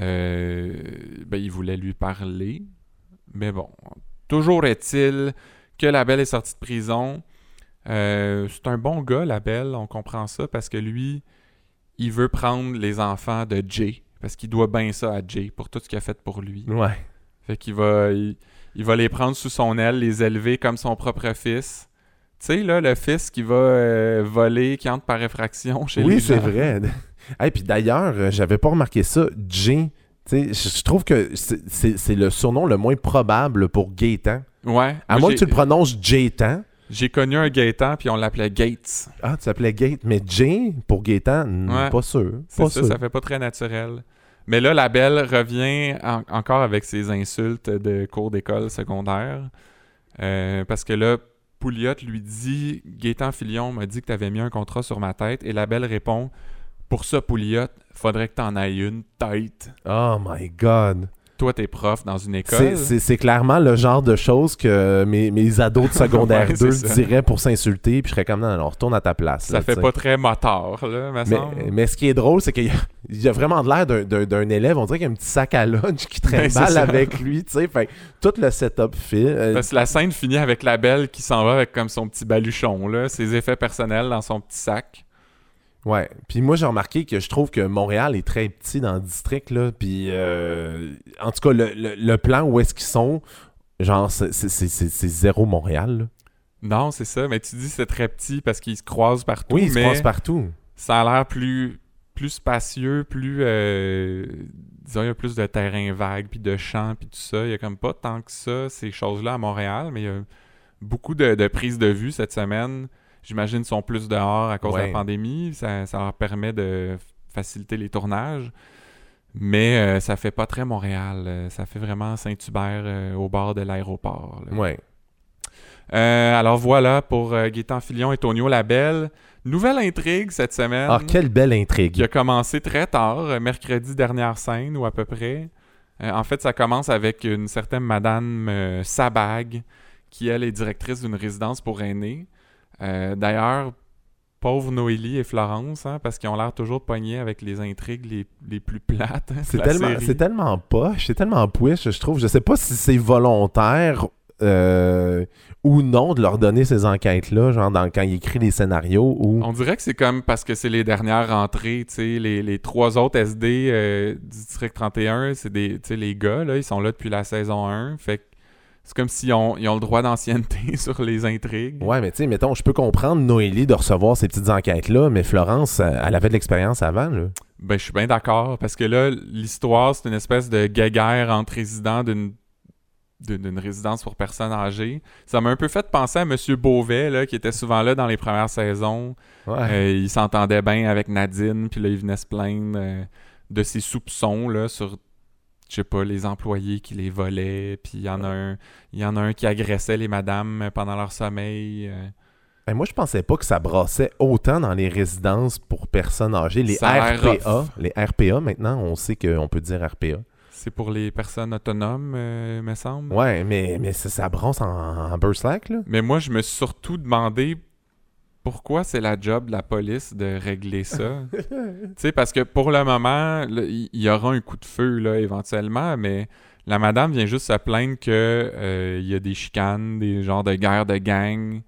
euh, ben, il voulait lui parler. Mais bon, toujours est-il que la belle est sortie de prison. Euh, c'est un bon gars, la belle, on comprend ça parce que lui, il veut prendre les enfants de Jay parce qu'il doit bien ça à Jay pour tout ce qu'il a fait pour lui. Ouais. Fait qu'il va, il, il va les prendre sous son aile, les élever comme son propre fils. Tu sais, là, le fils qui va euh, voler, qui entre par effraction chez les Oui, c'est vrai. <laughs> Et puis d'ailleurs, euh, j'avais pas remarqué ça. Jay, tu sais, je trouve que c'est- le surnom le moins probable pour Gaétan. Ouais. À Moi, moins que tu le prononces Jaytan. J'ai connu un Gaëtan, puis on l'appelait Gates. Ah, tu t'appelais Gate. Mais Jay, pour Gaétan, Ouais. pas sûr. C'est ça, sûr. ça fait pas très naturel. Mais là, la belle revient en- encore avec ses insultes de cours d'école secondaire. Euh, parce que là, Pouliot lui dit Gaétan Filion m'a dit que tu avais mis un contrat sur ma tête. Et la belle répond Pour ça, Pouliot, faudrait que t'en ailles une tête. Oh my God. Toi, t'es prof dans une école. C'est clairement le genre de choses que mes, mes ados de <laughs> secondaire Ouais, 2 c'est ça. diraient pour s'insulter, puis je serais comme non, non, retourne à ta place. Ça là, fait pas très motard, là, me Mais, semble. mais ce qui est drôle, c'est qu'il y a, il y a vraiment de l'air d'un- élève. On dirait qu'il y a un petit sac à lunch qui traîne Ouais, c'est mal avec lui. tu sais. Fait, tout le setup fait. euh, Parce que la scène finit avec la belle qui s'en va avec comme son petit baluchon, là, ses effets personnels dans son petit sac. Ouais. Puis moi, j'ai remarqué que je trouve que Montréal est très petit dans le district. Là. Puis euh, en tout cas, le, le- le plan où est-ce qu'ils sont, genre, c'est- zéro Montréal. là. Non, c'est ça, mais tu dis c'est très petit parce qu'ils se croisent partout, Oui, ils se croisent partout. ça a l'air plus, plus spacieux, plus... euh, disons, il y a plus de terrain vague, puis de champs, puis tout ça. Il y a comme pas tant que ça, ces choses-là à Montréal, mais il y a beaucoup de, de prises de vue cette semaine. J'imagine qu'ils sont plus dehors à cause de la pandémie. Ça, ça leur permet de faciliter les tournages. Mais euh, ça fait pas très Montréal. Euh, Ça fait vraiment Saint-Hubert euh, au bord de l'aéroport. Ouais. Euh, alors voilà pour euh, Gaétan Filion et Tonio Labelle. Nouvelle intrigue cette semaine Ah, quelle belle qui intrigue. a commencé très tard, euh, mercredi dernière scène ou à peu près. En fait, ça commence avec une certaine Madame Sabag qui, elle, est directrice d'une résidence pour aînés. Euh, D'ailleurs, pauvres Noélie et Florence, hein, parce qu'ils ont l'air toujours pognés avec les intrigues les, les plus plates. hein, C'est tellement, c'est tellement poche, c'est tellement push, je trouve. Je sais pas si c'est volontaire euh, ou non de leur donner ces enquêtes-là, genre dans, quand il écrit les scénarios ou. On dirait que c'est comme parce que c'est les dernières rentrées, tu sais, les, les trois autres SD euh, du District 31, c'est des, tu sais, les gars, là, ils sont là depuis la saison 1, fait que c'est comme s'ils ont, ils ont le droit d'ancienneté <laughs> sur les intrigues. Ouais, mais tu sais, mettons, je peux comprendre Noélie de recevoir ces petites enquêtes-là, mais Florence, elle avait de l'expérience avant, là. Ben, je suis bien d'accord, parce que là, l'histoire, c'est une espèce de guéguerre entre résidents d'une d'une résidence pour personnes âgées. Ça m'a un peu fait penser à Monsieur Beauvais, là, qui était souvent là dans les premières saisons. Ouais. Euh, il s'entendait bien avec Nadine, puis là, il venait se plaindre euh, de ses soupçons là, sur, je sais pas, les employés qui les volaient, puis il y en a un il y en a un qui agressait les madames pendant leur sommeil. euh. Ben, moi, je pensais pas que ça brassait autant dans les résidences pour personnes âgées. Les Ça RPA. Les RPA, maintenant, on sait qu'on peut dire RPA. C'est pour les personnes autonomes, euh, me semble. Ouais, mais, mais ça, ça en, en burslack, là. Mais moi, je me suis surtout demandé pourquoi c'est la job de la police de régler ça? <laughs> tu sais, parce que pour le moment, il y, aura un coup de feu, là, éventuellement, mais la madame vient juste se plaindre que euh, il y a des chicanes, des genres de guerres de gang,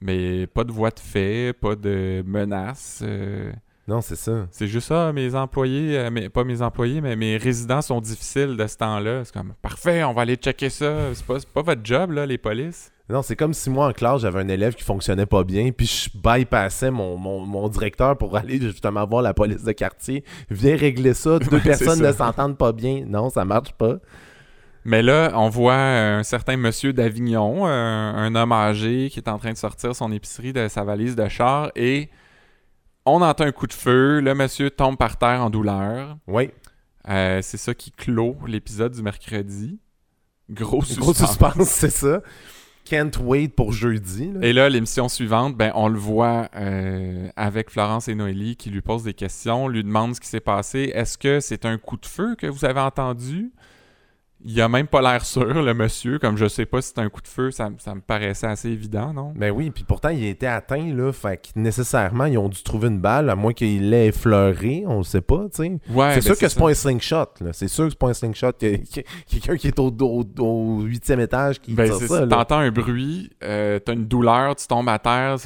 mais pas de voie de fait, pas de menaces. euh, Non, c'est ça. c'est juste ça, mes employés, euh, mais pas mes employés, mais mes résidents sont difficiles de ce temps-là. C'est comme parfait, on va aller checker ça. C'est pas, c'est pas votre job, là, les polices. Non, c'est comme si moi en classe j'avais un élève qui fonctionnait pas bien, puis je bypassais mon, mon, mon directeur pour aller justement voir la police de quartier. Viens régler ça, <laughs> deux Ouais, personnes ne s'entendent pas bien. Non, ça marche pas. Mais là, on voit un certain monsieur d'Avignon, un, un homme âgé qui est en train de sortir son épicerie de sa valise de char et on entend un coup de feu. Le monsieur tombe par terre en douleur. Oui. Euh, c'est ça qui clôt l'épisode du mercredi. Gros suspense. Gros suspense, c'est ça. Can't wait pour jeudi. Et là, l'émission suivante, ben, on le voit euh, avec Florence et Noélie qui lui posent des questions, lui demandent ce qui s'est passé. Est-ce que c'est un coup de feu que vous avez entendu? Il a même pas l'air sûr, le monsieur. Comme je sais pas si c'est un coup de feu, ça, ça me paraissait assez évident, non? Ben oui, puis pourtant il était atteint, là. Fait que nécessairement, ils ont dû trouver une balle, à moins qu'il l'ait effleuré, on le sait pas, tu sais. Ouais, c'est ben, sûr que c'est pas un slingshot, là. C'est sûr que c'est pas un slingshot. que- que- Quelqu'un qui est au, huitième étage qui Ben, tire ça. T'entends un bruit, euh, t'as une douleur, tu tombes à terre.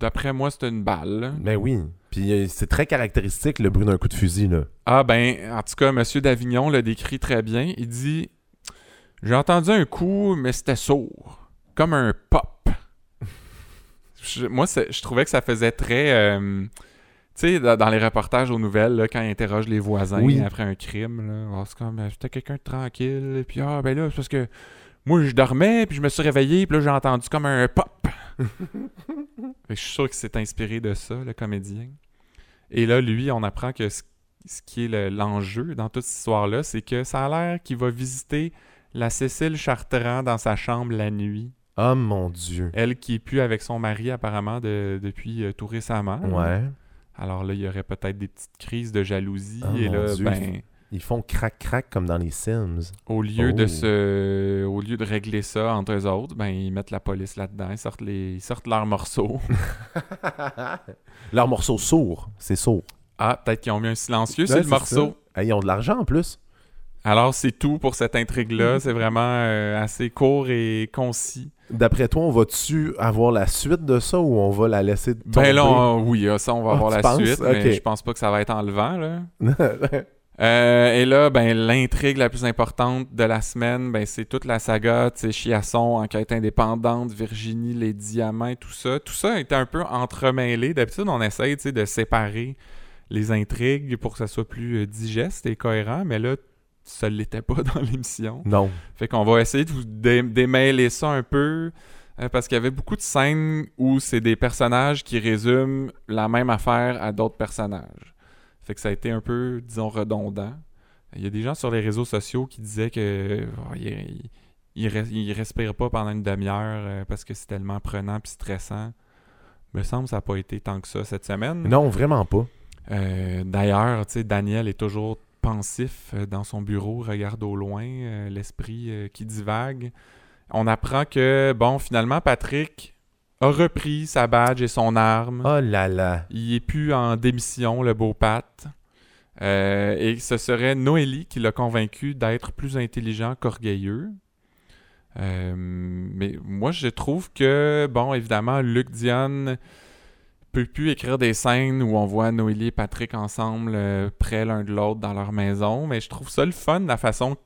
D'après moi, c'est une balle. là. Ben oui. Puis euh, c'est très caractéristique, le bruit d'un coup de fusil, là. Ah ben, en tout cas, Monsieur d'Avignon le décrit très bien. Il dit J'ai entendu un coup, mais c'était sourd. Comme un pop. Je- moi, c'est- je trouvais que ça faisait très. euh, tu sais, dans, dans les reportages aux nouvelles, là, quand ils interrogent les voisins Oui. après un crime, Ah, c'est comme euh, J'étais quelqu'un de tranquille. Puis, ah, ben là, c'est parce que moi, je dormais, puis je me suis réveillé, puis là, j'ai entendu comme un pop. <laughs> Que je suis sûr qu'il s'est inspiré de ça, le comédien. Et là, lui, on apprend que ce, ce qui est le- l'enjeu dans toute cette histoire-là, c'est que ça a l'air qu'il va visiter la Cécile Chartrand dans sa chambre la nuit. Oh mon dieu. Elle qui est plus avec son mari apparemment de- depuis euh, tout récemment. Ouais. Alors là, il y aurait peut-être des petites crises de jalousie. Oh et mon là, Dieu. ben, Ils font crac-crac comme dans les Sims. au lieu Oh. de se, au lieu de régler ça entre eux autres, ben ils mettent la police là-dedans, ils sortent les, ils sortent leurs morceaux. <laughs> Leur morceau sourd. C'est sourd. ah, peut-être qu'ils ont mis un silencieux Ouais, sur le c'est morceau. Hey, ils ont de l'argent en plus. Alors c'est tout pour cette intrigue-là. C'est vraiment euh, assez court et concis. D'après toi, on va-tu avoir la suite de ça ou on va la laisser tomber? Ben là, on- oui, ah, ça, on va Ah, avoir la penses? suite, mais Ok. je pense pas que ça va être enlevant, là. <laughs> Euh, et là, ben, l'intrigue la plus importante de la semaine, ben, c'est toute la saga, tu sais, Chiasson, Enquête indépendante, Virginie, les diamants, tout ça. Tout ça est un peu entremêlé. D'habitude, on essaye, tu sais, de séparer les intrigues pour que ça soit plus euh, digeste et cohérent, mais là, ça l'était pas <laughs> dans l'émission. non. Fait qu'on va essayer de vous dé- démêler ça un peu. euh, parce qu'il y avait beaucoup de scènes où c'est des personnages qui résument la même affaire à d'autres personnages. Fait que ça a été un peu, disons, redondant. Il y a des gens sur les réseaux sociaux qui disaient que oh, il, il res- ils respirent pas pendant une demi-heure euh, parce que c'est tellement prenant puis stressant. Me semble que ça n'a pas été tant que ça cette semaine. Non, vraiment pas. Euh, D'ailleurs, tu sais, Daniel est toujours pensif euh, dans son bureau, regarde au loin, euh, l'esprit euh, qui divague. On apprend que, bon, finalement, Patrick a repris sa badge et son arme. Oh là là. Il est plus en démission, le beau Pat. Euh, et ce serait Noélie qui l'a convaincu d'être plus intelligent qu'orgueilleux. Euh, mais moi, je trouve que, bon, évidemment, Luc Dion peut plus écrire des scènes où on voit Noélie et Patrick ensemble, euh, près l'un de l'autre dans leur maison. Mais je trouve ça le fun, la façon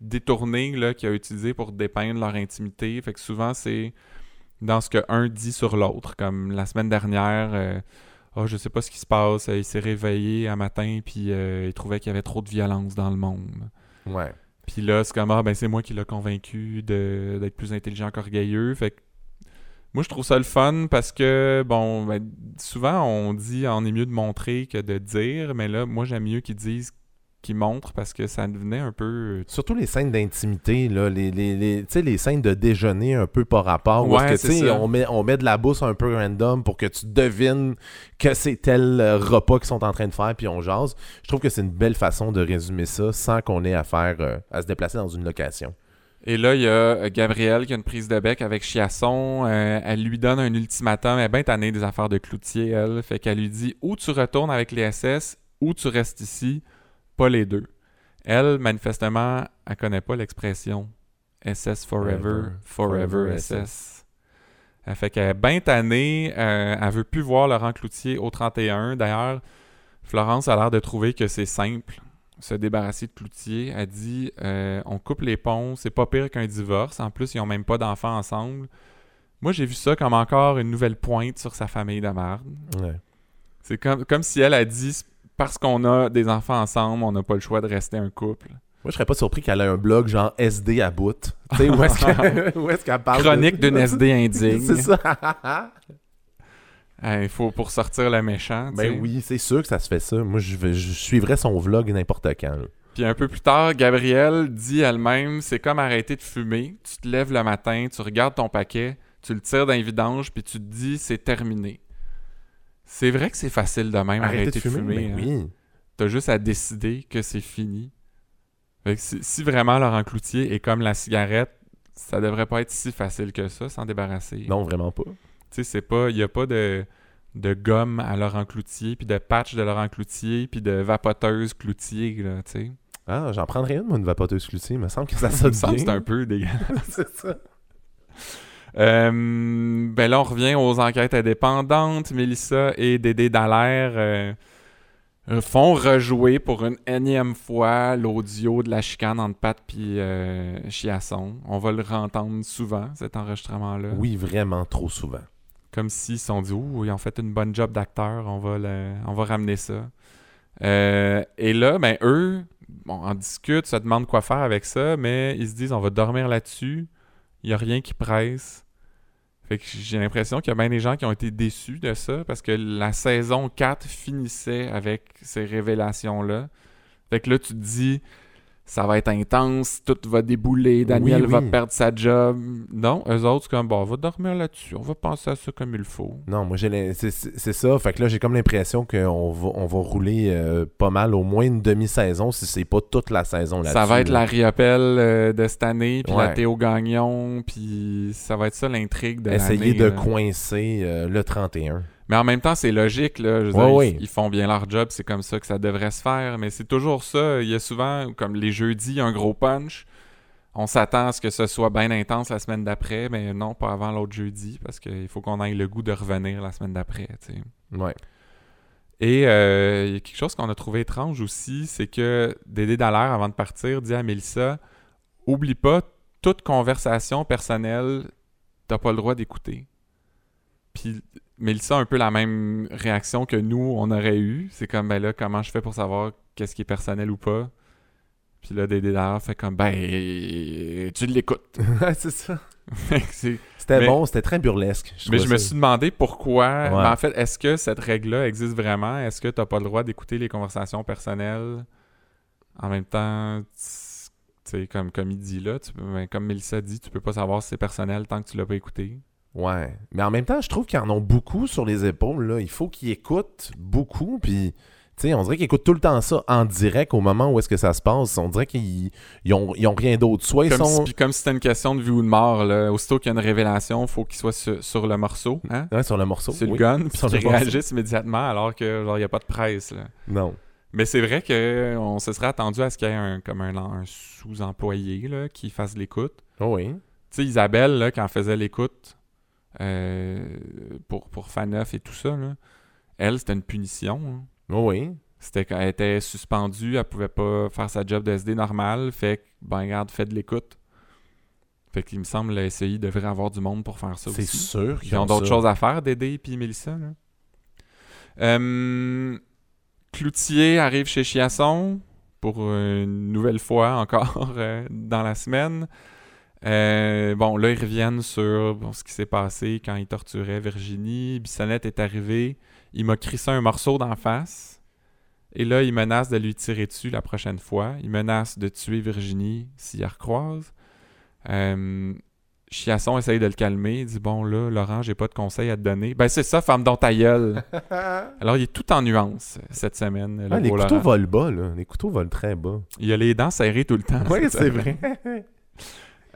détournée qu'il a utilisée pour dépeindre leur intimité. Fait que souvent, c'est dans ce que un dit sur l'autre. Comme la semaine dernière, oh, je sais pas ce qui se passe. Il s'est réveillé un matin, puis euh, il trouvait qu'il y avait trop de violence dans le monde. Ouais. Puis là, c'est comme, ah, ben c'est moi qui l'ai convaincu d'être plus intelligent qu'orgueilleux. Fait que moi, je trouve ça le fun parce que, bon, ben, souvent, on dit, on est mieux de montrer que de dire, mais là, moi, j'aime mieux qu'ils disent qui montre parce que ça devenait un peu. Surtout les scènes d'intimité, là, les, les, les, les scènes de déjeuner un peu par rapport. Ouais, que, on, met, on met de la bourse un peu random pour que tu devines que c'est tel euh, repas qu'ils sont en train de faire, puis on jase. Je trouve que c'est une belle façon de résumer ça sans qu'on ait à faire euh, à se déplacer dans une location. Et là, il y a Gabrielle qui a une prise de bec avec Chiasson. elle lui donne un ultimatum. Elle est bien tannée des affaires de cloutier, elle. Fait qu'elle lui dit ou tu retournes avec les SS ou tu restes ici pas les deux. Elle, manifestement, elle connaît pas l'expression SS Forever, Forever, SS. Elle fait qu'elle est bien tannée, euh, elle veut plus voir Laurent Cloutier au 31. D'ailleurs, Florence a l'air de trouver que c'est simple, se débarrasser de Cloutier. Elle dit euh, on coupe les ponts, c'est pas pire qu'un divorce. En plus, ils ont même pas d'enfants ensemble. Moi, j'ai vu ça comme encore une nouvelle pointe sur sa famille de Ouais. C'est comme, comme si elle a dit parce qu'on a des enfants ensemble, on n'a pas le choix de rester un couple. Moi, je serais pas surpris qu'elle ait un blog genre SD à bout. Tu sais, où est-ce <laughs> <laughs> qu'elle parle Chronique d'une SD indigne. <laughs> c'est ça. Il faut pour sortir le méchant. Ben oui, c'est sûr que ça se fait ça. Moi, je, je suivrais son vlog n'importe quand. Puis un peu plus tard, Gabrielle dit elle-même c'est comme arrêter de fumer. Tu te lèves le matin, tu regardes ton paquet, tu le tires d'un vidange, puis tu te dis c'est terminé. C'est vrai que c'est facile de même arrêter, de fumer? Ben hein. oui. T'as juste à décider que c'est fini. si, vraiment Laurent Cloutier est comme la cigarette, ça devrait pas être si facile que ça, s'en débarrasser. Non, vraiment pas. Tu sais, c'est pas... Il y a pas de, de gomme à Laurent Cloutier, puis de patch de Laurent Cloutier, puis de vapoteuse Cloutier, là, tu sais. Ah, j'en prendrais une, moi, une vapoteuse Cloutier. Il me semble que ça sonne bien. c'est un peu dégueulasse. <laughs> c'est ça. Euh, ben là, on revient aux enquêtes indépendantes. Mélissa et Dédé Dallaire euh, font rejouer pour une énième fois l'audio de la chicane entre Pat et euh, Chiasson. On va le rentendre souvent, cet enregistrement-là. Oui, vraiment trop souvent. Comme s'ils se sont dit, ouh, ils ont fait une bonne job d'acteur, on, va on va ramener ça. et là, ben eux, bon, en discutent, se demandent quoi faire avec ça, mais ils se disent, on va dormir là-dessus. Il n'y a rien qui presse. Fait que j'ai l'impression qu'il y a bien des gens qui ont été déçus de ça parce que la saison 4 finissait avec ces révélations-là. Fait que là, tu te dis, ça va être intense, tout va débouler, Daniel va perdre sa job. Non, eux autres, c'est comme, bon, on va dormir là-dessus, on va penser à ça comme il faut. Non, moi, j'ai c'est ça. Fait que là, j'ai comme l'impression qu'on va, on va rouler euh, pas mal, au moins une demi-saison, si c'est pas toute la saison là-dessus. Ça va être la riopelle euh, de cette année, puis la Théo Gagnon, puis ça va être ça l'intrigue de Essayer de coincer euh, le 31. Mais en même temps, c'est logique, là. Je Ils, font bien leur job, c'est comme ça que ça devrait se faire. Mais c'est toujours ça. Il y a souvent, comme les jeudis, un gros punch. On s'attend à ce que ce soit bien intense la semaine d'après, mais non, pas avant l'autre jeudi, parce qu'il faut qu'on ait le goût de revenir la semaine d'après, Ouais. Et euh, il y a quelque chose qu'on a trouvé étrange aussi, c'est que Dédé Dallaire, avant de partir, dit à Mélissa Oublie pas, toute conversation personnelle, t'as pas le droit d'écouter. Puis Mélissa a un peu la même réaction que nous, on aurait eu. C'est comme, ben là, comment je fais pour savoir qu'est-ce qui est personnel ou pas? Puis là, Dédé fait comme, ben, tu l'écoutes. <laughs> c'est ça. c'était bon, c'était très burlesque. mais je me suis demandé pourquoi. en fait, est-ce que cette règle-là existe vraiment? Est-ce que tu n'as pas le droit d'écouter les conversations personnelles en même temps? Tu comme, comme il dit là, tu ben, comme Mélissa dit, tu peux pas savoir si c'est personnel tant que tu l'as pas écouté. Ouais. Mais en même temps, je trouve qu'ils en ont beaucoup sur les épaules. Là. Il faut qu'ils écoutent beaucoup. Puis, tu sais, on dirait qu'ils écoutent tout le temps ça en direct au moment où est-ce que ça se passe. On dirait qu'ils ils ont, ils ont rien d'autre. Soit ils sont... si, puis comme si c'était une question de vie ou de mort. Là. Aussitôt qu'il y a une révélation, il faut qu'il soit sur, sur le morceau, hein? Ouais, sur le morceau. sur le gun, puis Sur le qu'il morceau. réagisse immédiatement alors que genre il n'y a pas de presse. Là. Non. Mais c'est vrai qu'on se serait attendu à ce qu'il y ait un, comme un, un sous-employé qui fasse l'écoute. Oh oui. Tu sais, Isabelle, là, quand elle faisait l'écoute euh, pour, pour Faneuf et tout ça, là, elle, c'était une punition. hein. Oh oui. C'était qu'elle était suspendue, elle pouvait pas faire sa job de SD normal. Fait que, ben regarde, fais de l'écoute. Fait qu'il me semble la SCI devrait avoir du monde pour faire ça C'est sûr qu'ils Ils ont d'autres choses à faire, Dédé et Mélissa. Là. Euh, Cloutier arrive chez Chiasson pour une nouvelle fois encore <laughs> euh, dans la semaine. Euh, bon, là, ils reviennent sur bon, ce qui s'est passé quand ils torturaient Virginie. Bissonnette est arrivé. Il m'a crissé un morceau d'en face. Et là, il menace de lui tirer dessus la prochaine fois. Il menace de tuer Virginie s'il la recroise. Euh, Chiasson essaye de le calmer. Il dit Bon, là, Laurent, j'ai pas de conseils à te donner. Ben, c'est ça, femme dans ta gueule. <laughs> Alors, il est tout en nuance cette semaine. le Ah, les couteaux Laurent. volent bas, là. Les couteaux volent très bas. Il a les dents serrées tout le temps. Oui, c'est vrai. <laughs>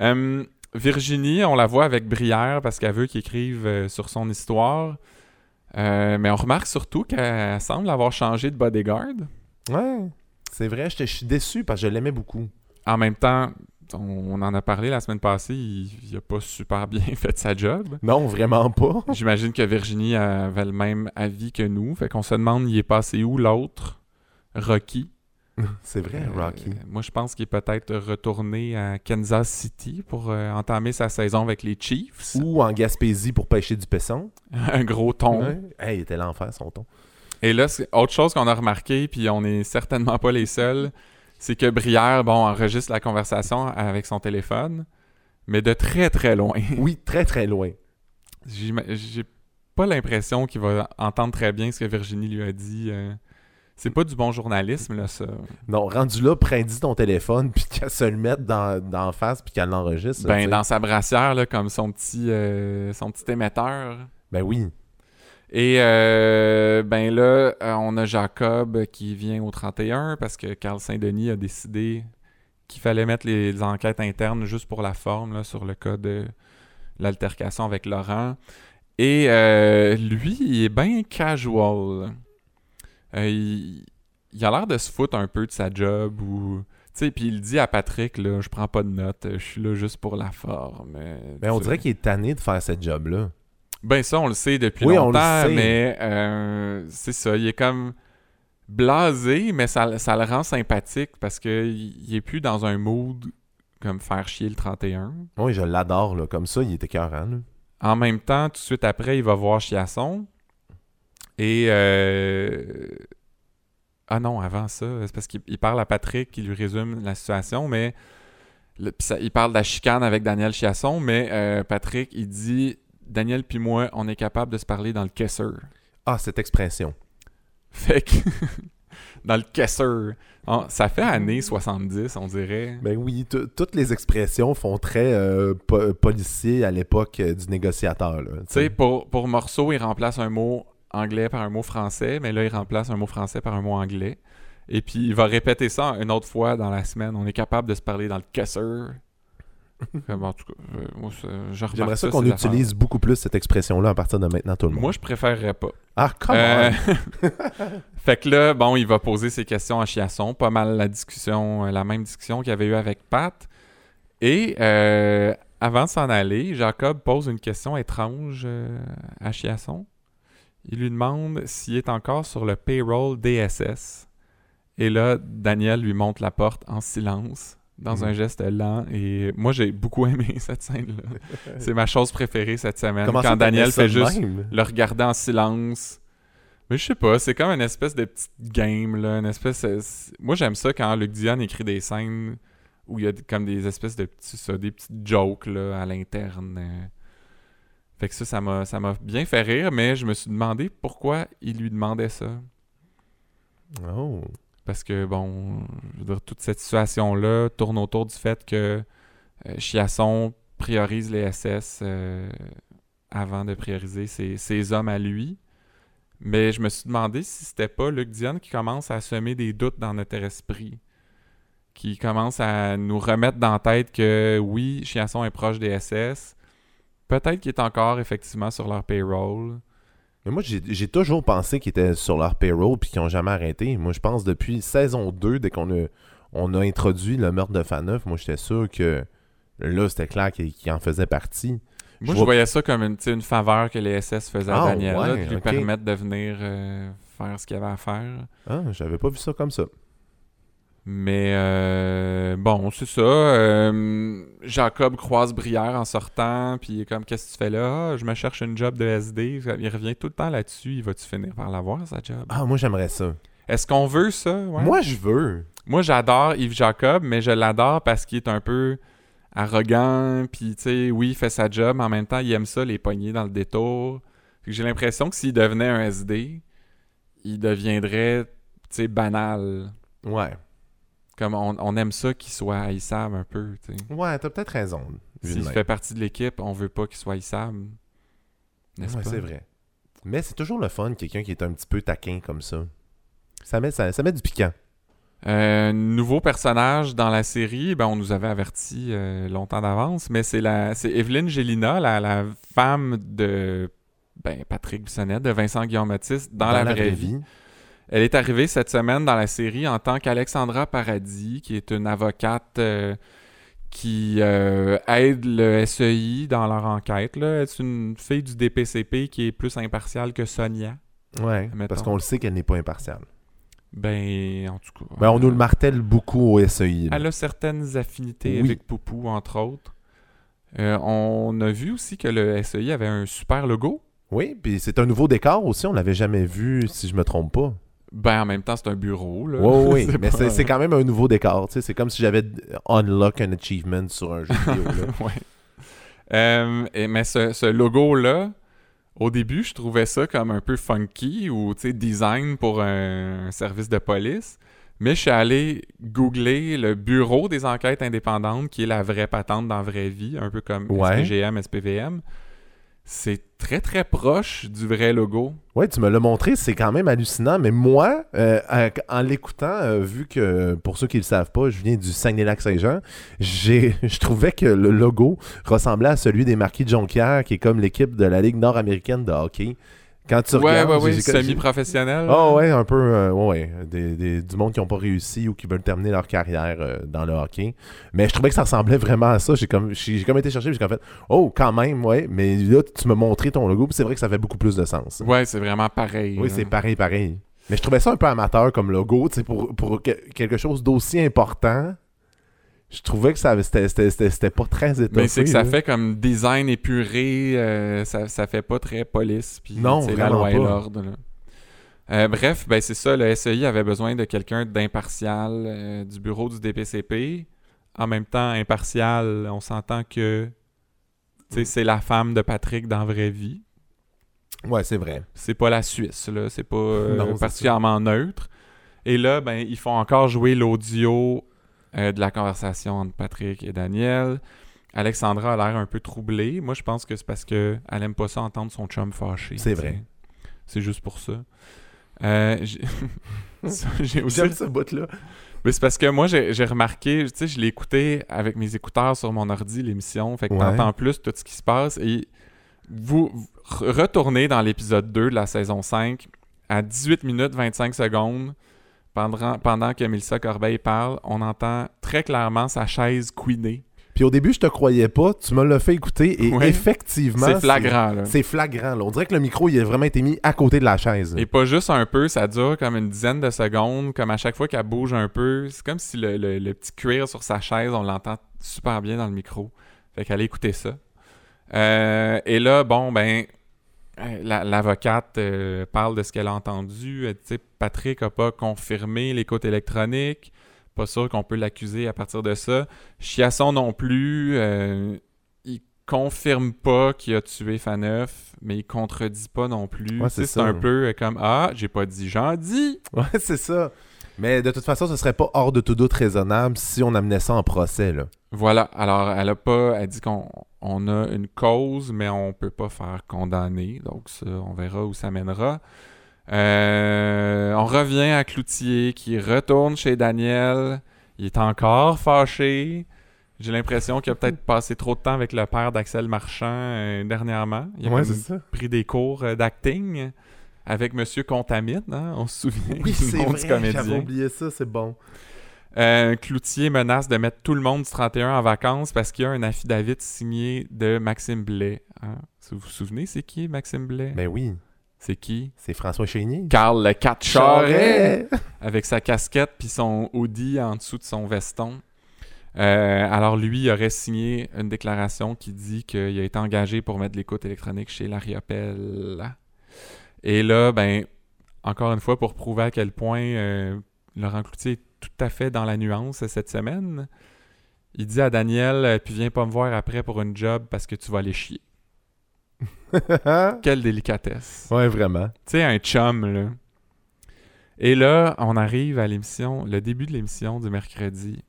Euh, Virginie, on la voit avec Brière parce qu'elle veut qu'il écrive euh, sur son histoire. Euh, mais on remarque surtout qu'elle semble avoir changé de bodyguard. ouais. C'est vrai, je suis déçu parce que je l'aimais beaucoup. En même temps, on, on en a parlé la semaine passée, il, il a pas super <laughs> bien fait sa job. Non, vraiment pas. <laughs> J'imagine que Virginie avait le même avis que nous. Fait qu'on se demande, il est passé où l'autre, Rocky? <laughs> C'est vrai, Euh, Rocky. moi, je pense qu'il est peut-être retourné à Kansas City pour euh, entamer sa saison avec les Chiefs. Ou en Gaspésie pour pêcher du pesson. <laughs> Un gros ton. Ouais. Hey, il était l'enfer, son ton. Et là, autre chose qu'on a remarqué, puis on n'est certainement pas les seuls, c'est que Brière, bon, enregistre la conversation avec son téléphone, mais de très très loin. <laughs> Oui, très très loin. J'ai pas l'impression qu'il va entendre très bien ce que Virginie lui a dit. euh. C'est pas du bon journalisme, là, ça. Non, rendu là, prends-y ton téléphone, <laughs> puis qu'elle se le mette dans, dans face, puis qu'elle l'enregistre. Ben, dans sa brassière, là, comme son petit, euh, son petit émetteur. Ben oui. Et euh, ben là, euh, on a Jacob qui vient au 31 parce que Carl Saint-Denis a décidé qu'il fallait mettre les, les enquêtes internes juste pour la forme là, sur le cas de l'altercation avec Laurent. Et euh, lui, il est bien casual. Euh, il, il a l'air de se foutre un peu de sa job ou. Tu sais, puis il dit à Patrick, là, je prends pas de notes, je suis là juste pour la forme. Ben, on dirait qu'il est tanné de faire cette job-là. ben ça, on le sait depuis Oui, on le longtemps, sait. mais euh, c'est ça, il est comme blasé, mais ça, ça le rend sympathique parce que il il est plus dans un mood comme faire chier le 31. Oui, je l'adore, là. Comme ça, il était écœurant, là. En même temps, tout de suite après, il va voir Chiasson. Et... euh, Ah non, avant ça, c'est parce qu'il il parle à Patrick, qui lui résume la situation, mais... le- pis ça- il parle de la chicane avec Daniel Chiasson, mais euh, Patrick, il dit... Daniel puis moi, on est capable de se parler dans le caisser. Ah, cette expression. Fait que... <laughs> dans le caisser. Ah, ça fait années 70, on dirait. Ben oui, toutes les expressions font très euh, po- policier à l'époque euh, du négociateur. Tu sais, pour, pour morceau, il remplace un mot anglais par un mot français, mais là, il remplace un mot français par un mot anglais. Et puis, il va répéter ça une autre fois dans la semaine. On est capable de se parler dans le caisseur. <laughs> Comme, en tout cas, euh, J'aimerais ça ça, qu'on utilise beaucoup plus cette expression-là à partir de maintenant, tout le monde. Moi, je préférerais pas. Ah, come Euh, <laughs> fait que là, bon, il va poser ses questions à Chiasson. Pas mal la discussion, euh, la même discussion qu'il avait eu avec Pat. Et euh, avant de s'en aller, Jacob pose une question étrange à Chiasson. Il lui demande s'il est encore sur le payroll DSS. Et là, Daniel lui montre la porte en silence, dans Mhm. un geste lent. Et moi, j'ai beaucoup <laughs> aimé cette scène-là. <laughs> C'est ma chose préférée cette semaine. Comment quand Daniel fait juste même? le regarder en silence. Mais je sais pas, c'est comme une espèce de petite game, là. Une espèce. euh, Moi, j'aime ça quand Luc Dion écrit des scènes où il y a comme des espèces de petits. ça, des petites jokes, là, à l'interne. Fait que ça, ça m'a, ça m'a bien fait rire, mais je me suis demandé pourquoi il lui demandait ça. Oh. Parce que, bon, je veux dire, toute cette situation-là tourne autour du fait que euh, Chiasson priorise les SS euh, avant de prioriser ses, ses hommes à lui. Mais je me suis demandé si c'était pas Luc Dion qui commence à semer des doutes dans notre esprit. Qui commence à nous remettre dans la tête que oui, Chiasson est proche des SS. Peut-être qu'il est encore effectivement sur leur payroll. Mais moi, j'ai toujours pensé qu'ils étaient sur leur payroll puis qu'ils n'ont jamais arrêté. Moi, je pense depuis saison 2, dès qu'on a, on a introduit le meurtre de Faneuf, moi, j'étais sûr que là, c'était clair qu'il en faisait partie. Moi, Je je, vois- voyais ça comme une, faveur que les SS faisaient à Ah, Daniel, ouais, de lui permettre de venir euh, faire ce qu'il avait à faire. Ah, j'avais pas vu ça comme ça. Mais euh, bon, c'est ça. euh, Jacob croise Brière en sortant, puis il est comme Qu'est-ce que tu fais là? Ah, Je me cherche une job de SD. Il revient tout le temps là-dessus. Il va-tu finir par l'avoir, sa job? Ah, moi, j'aimerais ça. Est-ce qu'on veut ça? Ouais. Moi, je veux. Moi, j'adore Yves Jacob, mais je l'adore parce qu'il est un peu arrogant, puis tu sais, oui, il fait sa job, mais en même temps, il aime ça, les poignées dans le détour. J'ai l'impression que s'il devenait un SD, il deviendrait, tu sais, banal. Ouais. Comme on, on aime ça qu'il soit haïssable un peu. Ouais, t'as peut-être raison. S'il fait partie de l'équipe, on veut pas qu'il soit haïssable. N'est-ce Ouais, pas? c'est vrai. Mais c'est toujours le fun, quelqu'un qui est un petit peu taquin comme ça. Ça met, ça, ça met du piquant. Euh, nouveau personnage dans la série, ben, on nous avait averti euh, longtemps d'avance, mais c'est la c'est Evelyne Gélina, la, la femme de ben, Patrick Bissonnette, de Vincent Guillaume Matisse, dans, la, vraie vie. Elle est arrivée cette semaine dans la série en tant qu'Alexandra Paradis, qui est une avocate euh, qui euh, aide le SEI dans leur enquête. là. C'est une fille du DPCP qui est plus impartiale que Sonia. Mettons. parce qu'on le sait qu'elle n'est pas impartiale. Ben, en tout cas. Ben, on nous le martèle beaucoup au SEI. là. Elle a certaines affinités Oui. avec Poupou, entre autres. Euh, on a vu aussi que le SEI avait un super logo. Oui, puis c'est un nouveau décor aussi, on l'avait jamais vu, si je me trompe pas. Ben, en même temps, c'est un bureau. Là. Oui, oui, <laughs> C'est mais pas- c'est c'est quand même un nouveau décor. C'est comme si j'avais unlock un achievement sur un jeu vidéo. là. <laughs> Ouais. Euh, et- mais ce, ce logo-là, au début, je trouvais ça comme un peu funky ou design pour un, un service de police. Mais je suis allé googler le bureau des enquêtes indépendantes, qui est la vraie patente dans la vraie vie, un peu comme Ouais. SPGM, SPVM. C'est très très proche du vrai logo. Ouais, tu me l'as montré, c'est quand même hallucinant. Mais moi, euh, en- l'écoutant, euh, vu que pour ceux qui ne le savent pas, je viens du Saguenay-Lac-Saint-Jean, <laughs> je trouvais que le logo ressemblait à celui des Marquis de Jonquière, qui est comme l'équipe de la Ligue nord-américaine de hockey. Quand tu ouais, regardes, ouais, semi-professionnel. Ah ouais, un peu, euh, ouais. Des, des- du monde qui n'ont pas réussi ou qui veulent terminer leur carrière euh, dans le hockey. Mais je trouvais que ça ressemblait vraiment à ça. J'ai comme, j'ai comme été chercher, j'ai comme fait, oh, quand même, ouais. Mais là, tu m'as montré ton logo, puis c'est vrai que ça fait beaucoup plus de sens. Ouais, c'est vraiment pareil. Oui, c'est pareil, pareil. Mais je trouvais ça un peu amateur comme logo, tu sais, pour, pour que- quelque chose d'aussi important. Je trouvais que ça c'était- pas très étoffé. Mais c'est que ça là. fait comme design épuré, euh, ça, ça fait pas très police, puis Non, c'est la loi et l'ordre. Euh, bref, ben c'est ça, le SEI avait besoin de quelqu'un d'impartial euh, du bureau du DPCP. En même temps, impartial, on s'entend que tu sais, c'est la femme de Patrick dans la vraie vie. Ouais, c'est vrai. C'est pas la Suisse, là. C'est pas Non, particulièrement neutre. Et là, ben, ils font encore jouer l'audio euh, de la conversation entre Patrick et Daniel. Alexandra a l'air un peu troublée. Moi, je pense que c'est parce qu'elle aime pas ça entendre son chum fâché. C'est vrai. C'est juste pour ça. Euh, <laughs> j'ai <laughs> aussi J'aime ce bout-là. mais c'est parce que moi, j'ai remarqué, tu sais, je l'ai écouté avec mes écouteurs sur mon ordi, l'émission. Fait que Ouais. t'entends plus tout ce qui se passe. Et vous, vous re- retournez dans l'épisode 2 de la saison 5 à 18 minutes 25 secondes. Pendant, pendant que Mélissa Corbeil parle, on entend très clairement sa chaise couiner. Puis au début, je te croyais pas. Tu me l'as fait écouter et effectivement. C'est flagrant, là. C'est flagrant. là. On dirait que le micro, il a vraiment été mis à côté de la chaise. Et pas juste un peu, ça dure comme une dizaine de secondes, comme à chaque fois qu'elle bouge un peu. C'est comme si le, le- le petit cuir sur sa chaise, on l'entend super bien dans le micro. Fait qu'elle écouter ça. Euh, et là, bon, ben, l'avocate euh, parle de ce qu'elle a entendu. Elle dit, Patrick a pas confirmé l'écoute électronique. Pas sûr qu'on peut l'accuser à partir de ça. Chiasson non plus. euh, il confirme pas qu'il a tué Faneuf, mais il contredit pas non plus. Ouais, c'est un peu euh, comme Ah, j'ai pas dit, j'en dis. Ouais, c'est ça. Mais de toute façon, ce serait pas hors de tout doute raisonnable si on amenait ça en procès. Là. Voilà. Alors, elle a pas. Elle dit qu'on on a une cause, mais on peut pas faire condamner. Donc, ça, on verra où ça mènera. Euh, on revient à Cloutier qui retourne chez Daniel. Il est encore fâché. J'ai l'impression qu'il a peut-être <laughs> passé trop de temps avec le père d'Axel Marchand euh, dernièrement. Il a Ouais, pris des cours euh, d'acting avec Monsieur Contamine, hein, on se souvient Oui, du c'est nom vrai, du j'avais comédien. oublié ça, c'est bon. Euh, Cloutier menace de mettre tout le monde du 31 en vacances parce qu'il y a un affidavit signé de Maxime Blais. hein. Vous vous souvenez, c'est qui Maxime Blais? Ben oui, C'est qui? c'est François Chénier. Carl le 4 Charret! Avec sa casquette puis son hoodie en dessous de son veston. Euh, alors lui, il aurait signé une déclaration qui dit qu'il a été engagé pour mettre de l'écoute électronique chez l'Ariopel. Et là, ben, encore une fois, pour prouver à quel point euh, Laurent Cloutier est tout à fait dans la nuance cette semaine, il dit à Daniel, euh, puis viens pas me voir après pour une job parce que tu vas aller chier. <laughs> Quelle délicatesse. ouais, vraiment. Tu sais, un chum, là. Et là, on arrive à l'émission, le début de l'émission du mercredi.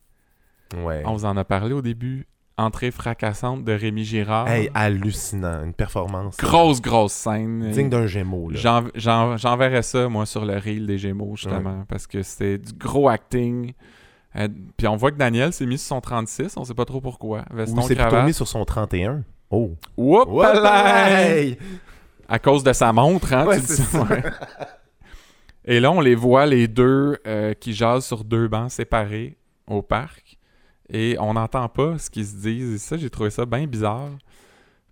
Ouais. On vous en a parlé au début. Entrée fracassante de Rémi Girard. Hey, hallucinant. Une performance. grosse, grosse scène. Digne d'un Gémeaux, là. J'en- j'en- J'enverrais ça, moi, sur le reel des Gémeaux, justement, parce que c'était du gros acting. Euh, Puis on voit que Daniel s'est mis sur son 36, on sait pas trop pourquoi. Veston, Ou c'est plutôt mis sur son 31. Oh. Oups! À cause de sa montre, hein, Ouais, tu dis c'est ça. ouais. Et là, on les voit, les deux, euh, qui jasent sur deux bancs séparés au parc. Et on n'entend pas ce qu'ils se disent. Et ça, j'ai trouvé ça bien bizarre.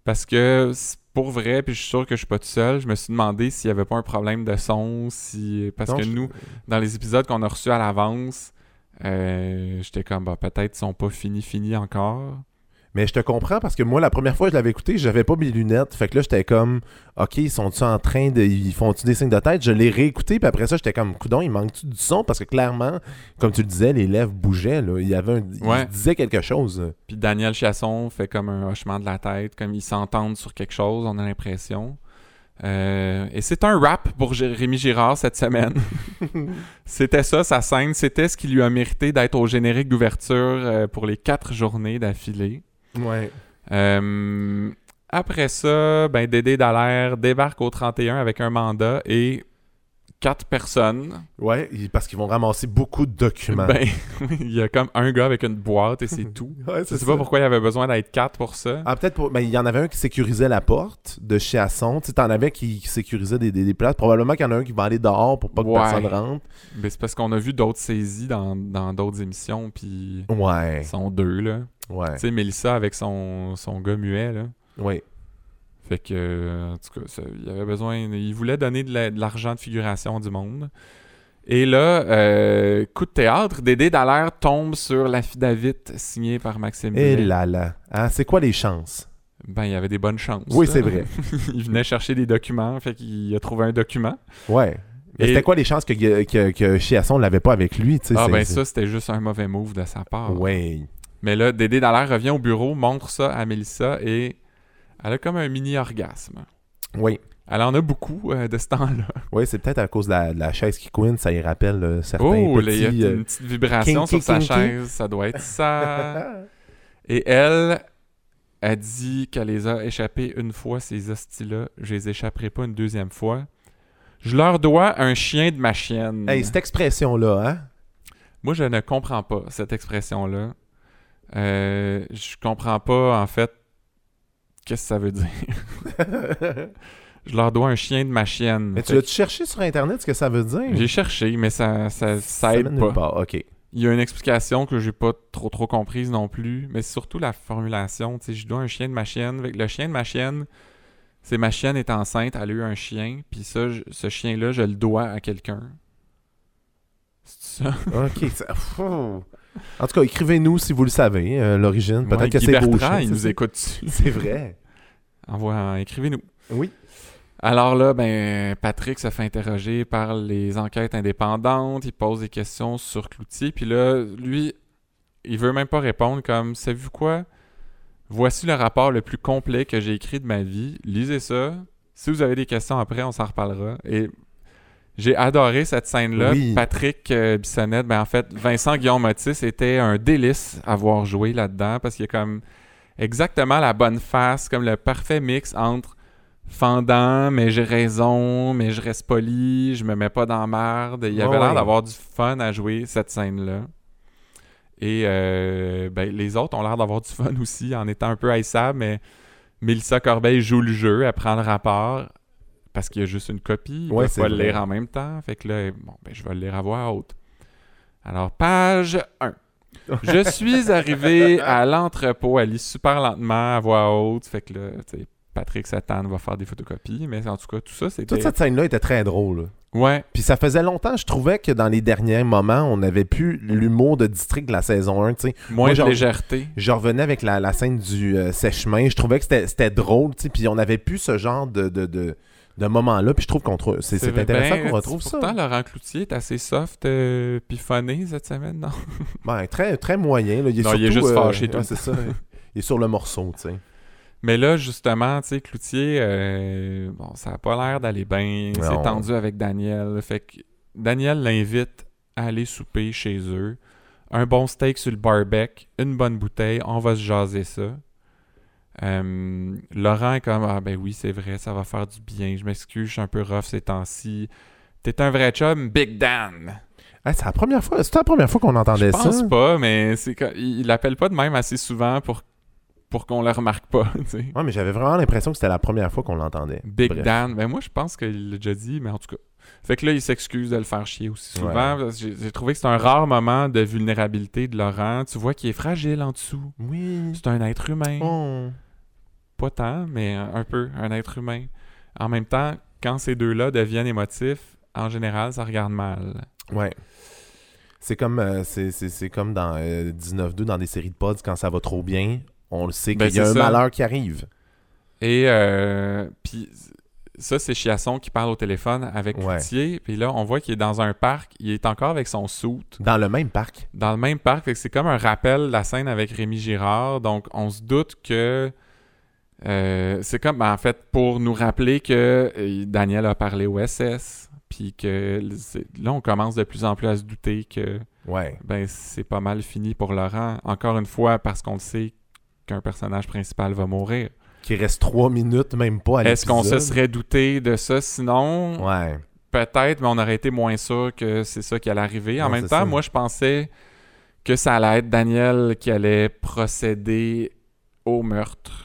Parce que, pour vrai, puis je suis sûr que je suis pas tout seul, je me suis demandé s'il y avait pas un problème de son, si... Parce Non, que je- nous, dans les épisodes qu'on a reçus à l'avance, euh, j'étais comme, bah, peut-être ils sont pas finis, finis encore. Mais je te comprends parce que moi, la première fois que je l'avais écouté, j'avais pas mes lunettes. Fait que là, j'étais comme, OK, ils sont-tu en train de. Ils font-tu des signes de tête? Je l'ai réécouté, puis après ça, j'étais comme, coudon, il manque-tu du son? Parce que clairement, comme tu le disais, les lèvres bougeaient, là. Il y avait un. Ouais. Il disait quelque chose. Puis Daniel Chasson fait comme un hochement de la tête, comme ils s'entendent sur quelque chose, on a l'impression. Euh, et c'est un rap pour Rémi Girard cette semaine. <laughs> c'était ça, sa scène. C'était ce qui lui a mérité d'être au générique d'ouverture euh, pour les quatre journées d'affilée. Euh, après ça, ben Dédé Dallaire débarque au 31 avec un mandat et quatre personnes. Ouais, parce qu'ils vont ramasser beaucoup de documents. Ben, <laughs> il y a comme un gars avec une boîte et c'est tout. <laughs> ouais, Je sais pas pourquoi il y avait besoin d'être quatre pour ça. Ah, peut-être pour. Ben, il y en avait un qui sécurisait la porte de chez Asson. Tu t'en avais qui sécurisait des, des, des places. Probablement qu'il y en a un qui va aller dehors pour pas que Ouais. personne rentre. Ben, c'est parce qu'on a vu d'autres saisies dans dans d'autres émissions, puis Ouais. ils sont deux, là. Ouais. Tu sais, Mélissa avec son, son gars muet, là. Ouais. Fait que, euh, en tout cas, ça- il avait besoin... Il voulait donner de la- de l'argent de figuration du monde. Et là, euh, coup de théâtre, Dédé Dallaire tombe sur l'affidavit signé par Maxime Et Blais. là là. Hein, c'est quoi les chances? Ben, il y avait des bonnes chances. Oui, c'est vrai. <laughs> il venait chercher des documents, fait qu'il a trouvé un document. Ouais. Mais Et- c'était quoi les chances que, que, que Chiasson l'avait pas avec lui? tu sais, Ah ben ça, c'était juste un mauvais move de sa part. Ouais. Mais là, Dédé Dallaire revient au bureau, montre ça à Mélissa et elle a comme un mini-orgasme. Oui. Elle en a beaucoup euh, de ce temps-là. <laughs> Oui, c'est peut-être à cause de la, de la chaise qui couine, ça y rappelle euh, certains Oh, là, il y a petits... euh, une petite vibration kinky, sur sa kinky. chaise. Ça doit être <laughs> ça. Et elle a dit qu'elle les a échappés une fois, ces hosties-là. Je les échapperai pas une deuxième fois. Je leur dois un chien de ma chienne. Hey, cette expression-là, hein? Moi, je ne comprends pas cette expression-là. Euh, je comprends pas, en fait, qu'est-ce que ça veut dire? <laughs> je leur dois un chien de ma chienne. Mais tu l'as-tu cherché sur Internet ce que ça veut dire? J'ai cherché, mais ça, ça, ça aide pas. Il y a une explication que j'ai pas trop trop comprise non plus, mais c'est surtout la formulation. Tu sais, je dois un chien de ma chienne. Que Le chien de ma chienne, c'est ma chienne est enceinte, elle a eu un chien, puis ça, je- ce chien-là, je le dois à quelqu'un. C'est ça? OK. ça-. <laughs> En tout cas, écrivez-nous si vous le savez, euh, l'origine. Peut-être Ouais, que c'est bullshit, il c'est nous écoute dessus. <laughs> C'est vrai. Envoie, écrivez-nous. Oui. Alors là, ben, Patrick se fait interroger par les enquêtes indépendantes. Il pose des questions sur Cloutier. Puis là, lui, il veut même pas répondre comme Savez-vous quoi? Voici le rapport le plus complet que j'ai écrit de ma vie. Lisez ça. Si vous avez des questions après, on s'en reparlera. Et j'ai adoré cette scène-là. Oui. Patrick euh, Bissonnette, ben en fait, Vincent Guillaume Motis était un délice à voir jouer là-dedans parce qu'il y a comme exactement la bonne face, comme le parfait mix entre fendant, mais j'ai raison, mais je reste poli, je me mets pas dans la merde. Il avait Ouais, l'air d'avoir du fun à jouer cette scène-là. Et euh, ben, les autres ont l'air d'avoir du fun aussi en étant un peu haïssables, mais Mélissa Corbeil joue le jeu, elle prend le rapport parce qu'il y a juste une copie. Il Ouais, c'est pas le lire en même temps. Fait que là, bon, ben, je vais le lire à voix haute. Alors, page 1. <laughs> Je suis arrivé à l'entrepôt, elle lit super lentement à voix haute. Fait que là, Patrick Satan va faire des photocopies. Mais en tout cas, tout ça, c'était. Toute cette scène-là était très drôle. Ouais, Puis ça faisait longtemps, je trouvais que dans les derniers moments, on n'avait plus l'humour de district de la saison 1. tu sais. moins Moi, de légèreté. Je revenais avec la, la scène du euh, sèche-main. Je trouvais que c'était drôle, puis on n'avait plus ce genre de, de, de, de moment-là. Puis je trouve qu'on trouve. C'est c'est intéressant Ben, qu'on retrouve ça. Pourtant, Laurent Cloutier est assez soft euh, puis funné cette semaine, non? <laughs> Ben, très, très moyen. Là. Il est Non, il est surtout, juste euh, fâché tout ouais, c'est ça. Il est sur le morceau, tu sais. Mais là, justement, tu sais, Cloutier, euh, bon, ça a pas l'air d'aller bien. C'est Non. tendu avec Daniel. Fait que Daniel l'invite à aller souper chez eux. Un bon steak sur le barbecue, une bonne bouteille, on va se jaser ça. Euh, Laurent est comme Ah ben oui, c'est vrai, ça va faire du bien. Je m'excuse, je suis un peu rough ces temps-ci. T'es un vrai chum, Big Dan. Ah, c'est la première fois, c'était la première fois qu'on entendait Je ça. pense pas, mais c'est il l'appelle pas de même assez souvent pour, pour qu'on le remarque pas. <laughs> tu sais. Ouais, mais j'avais vraiment l'impression que c'était la première fois qu'on l'entendait. Big Bref. Dan. Ben moi, je pense qu'il l'a déjà dit, mais en tout cas. Fait que là, il s'excuse de le faire chier aussi souvent. j'ai trouvé que c'est un rare moment de vulnérabilité de Laurent. Tu vois qu'il est fragile en dessous. Oui. C'est un être humain. Oh. Pas tant, mais un peu un être humain. En même temps, quand ces deux-là deviennent émotifs, en général, ça regarde mal. Ouais. C'est comme, euh, c'est, comme dans euh, 19-2, dans des séries de pods, quand ça va trop bien, on le sait Ben, qu'il y a un ça. malheur qui arrive. Et euh, puis ça, c'est Chiasson qui parle au téléphone avec Ouais. Cloutier. Puis là, on voit qu'il est dans un parc. Il est encore avec son soute. Dans le même parc. dans le même parc. C'est comme un rappel de la scène avec Rémi Girard. Donc, on se doute que. Euh, c'est comme, ben, en fait, pour nous rappeler que euh, Daniel a parlé au SS. Puis que là, on commence de plus en plus à se douter que Ouais. ben, c'est pas mal fini pour Laurent. Encore une fois, parce qu'on le sait qu'un personnage principal va mourir. Qui reste trois minutes, même pas à Est-ce qu'on se serait douté de ça? Sinon? Ouais. Peut-être, mais on aurait été moins sûr que c'est ça qui allait arriver. En Ouais, même temps, ça. moi, je pensais que ça allait être Daniel qui allait procéder au meurtre.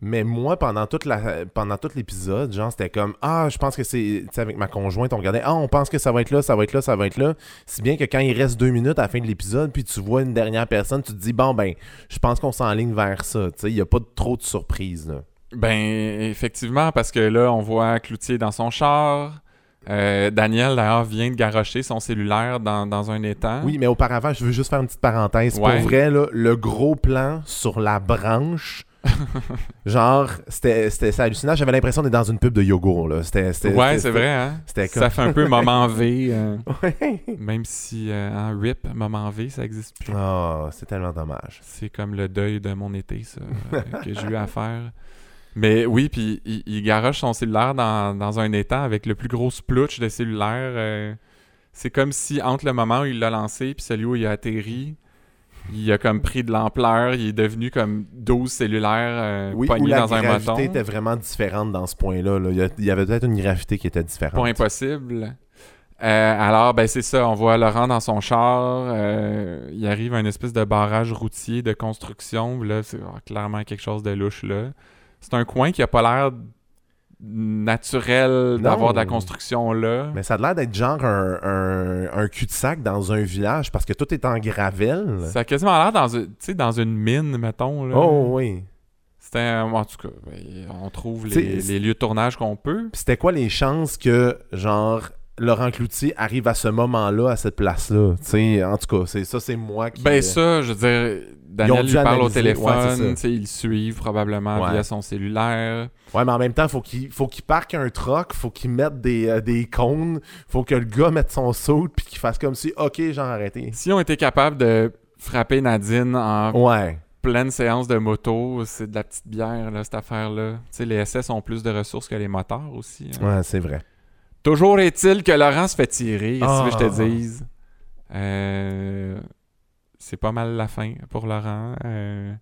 Mais moi, pendant toute la pendant tout l'épisode, genre, c'était comme Ah, je pense que c'est. Tu sais, avec ma conjointe, on regardait Ah, on pense que ça va être là, ça va être là, ça va être là. Si bien que quand il reste deux minutes à la fin de l'épisode, puis tu vois une dernière personne, tu te dis Bon, ben, je pense qu'on s'enligne vers ça. Tu sais, il n'y a pas de- trop de surprises, là. Ben, effectivement, parce que là, on voit Cloutier dans son char. Euh, Daniel, d'ailleurs, vient de garrocher son cellulaire dans, dans un étang. Oui, mais auparavant, je veux juste faire une petite parenthèse. Ouais. Pour vrai, là, le gros plan sur la branche, genre, c'était hallucinant. J'avais l'impression d'être dans une pub de yogourt, là. Ouais, c'est vrai, hein? C'était Ça comme. fait un peu <laughs> moment V. euh, Ouais. même si euh, en RIP, moment V, ça existe plus. Ah, c'est tellement dommage. C'est comme le deuil de mon été, ça, euh, que j'ai eu à faire. Mais oui, puis il, il garoche son cellulaire dans, dans un étang avec le plus gros splutch de cellulaire. c'est comme si, entre le moment où il l'a lancé puis celui où il a atterri, il a comme pris de l'ampleur. Il est devenu comme 12 cellulaires euh, Oui, la dans un gravité moton. était vraiment différente dans ce point-là. là. Il y avait peut-être une gravité qui était différente. Pas impossible. Euh, alors, ben c'est ça, on voit Laurent dans son char. euh, il arrive à une espèce de barrage routier de construction. Là, c'est clairement quelque chose de louche là. C'est un coin qui a pas l'air naturel d'avoir de la construction là. Mais ça a l'air d'être genre un, un- un cul-de-sac dans un village parce que tout est en gravelle. Ça a quasiment l'air dans, un- dans une mine, mettons. Là. Oh oui. C'était, en tout cas, ben, on trouve les, lieux de tournage qu'on peut. Puis c'était quoi les chances que, genre, Laurent Cloutier arrive à ce moment-là, à cette place-là? Tu sais, en tout cas, c'est ça, c'est moi qui... Ben ça, je veux dire, Daniel lui parle au ouais, téléphone, sais, ils le suivent probablement Ouais. via son cellulaire. Ouais, mais en même temps, faut qu'il faut qu'il parque un truck, faut qu'il mette des, euh, des cônes, faut que le gars mette son saut puis qu'il fasse comme si, OK, genre, arrêté. Si on était capable de frapper Nadine en Ouais. pleine séance de moto, c'est de la petite bière, là, cette affaire-là. Tu sais, les SS ont plus de ressources que les moteurs aussi. hein. Ouais, c'est vrai. Toujours est-il que Laurent se fait tirer, Ah. si je te dise. Euh, c'est pas mal la fin pour Laurent. Euh,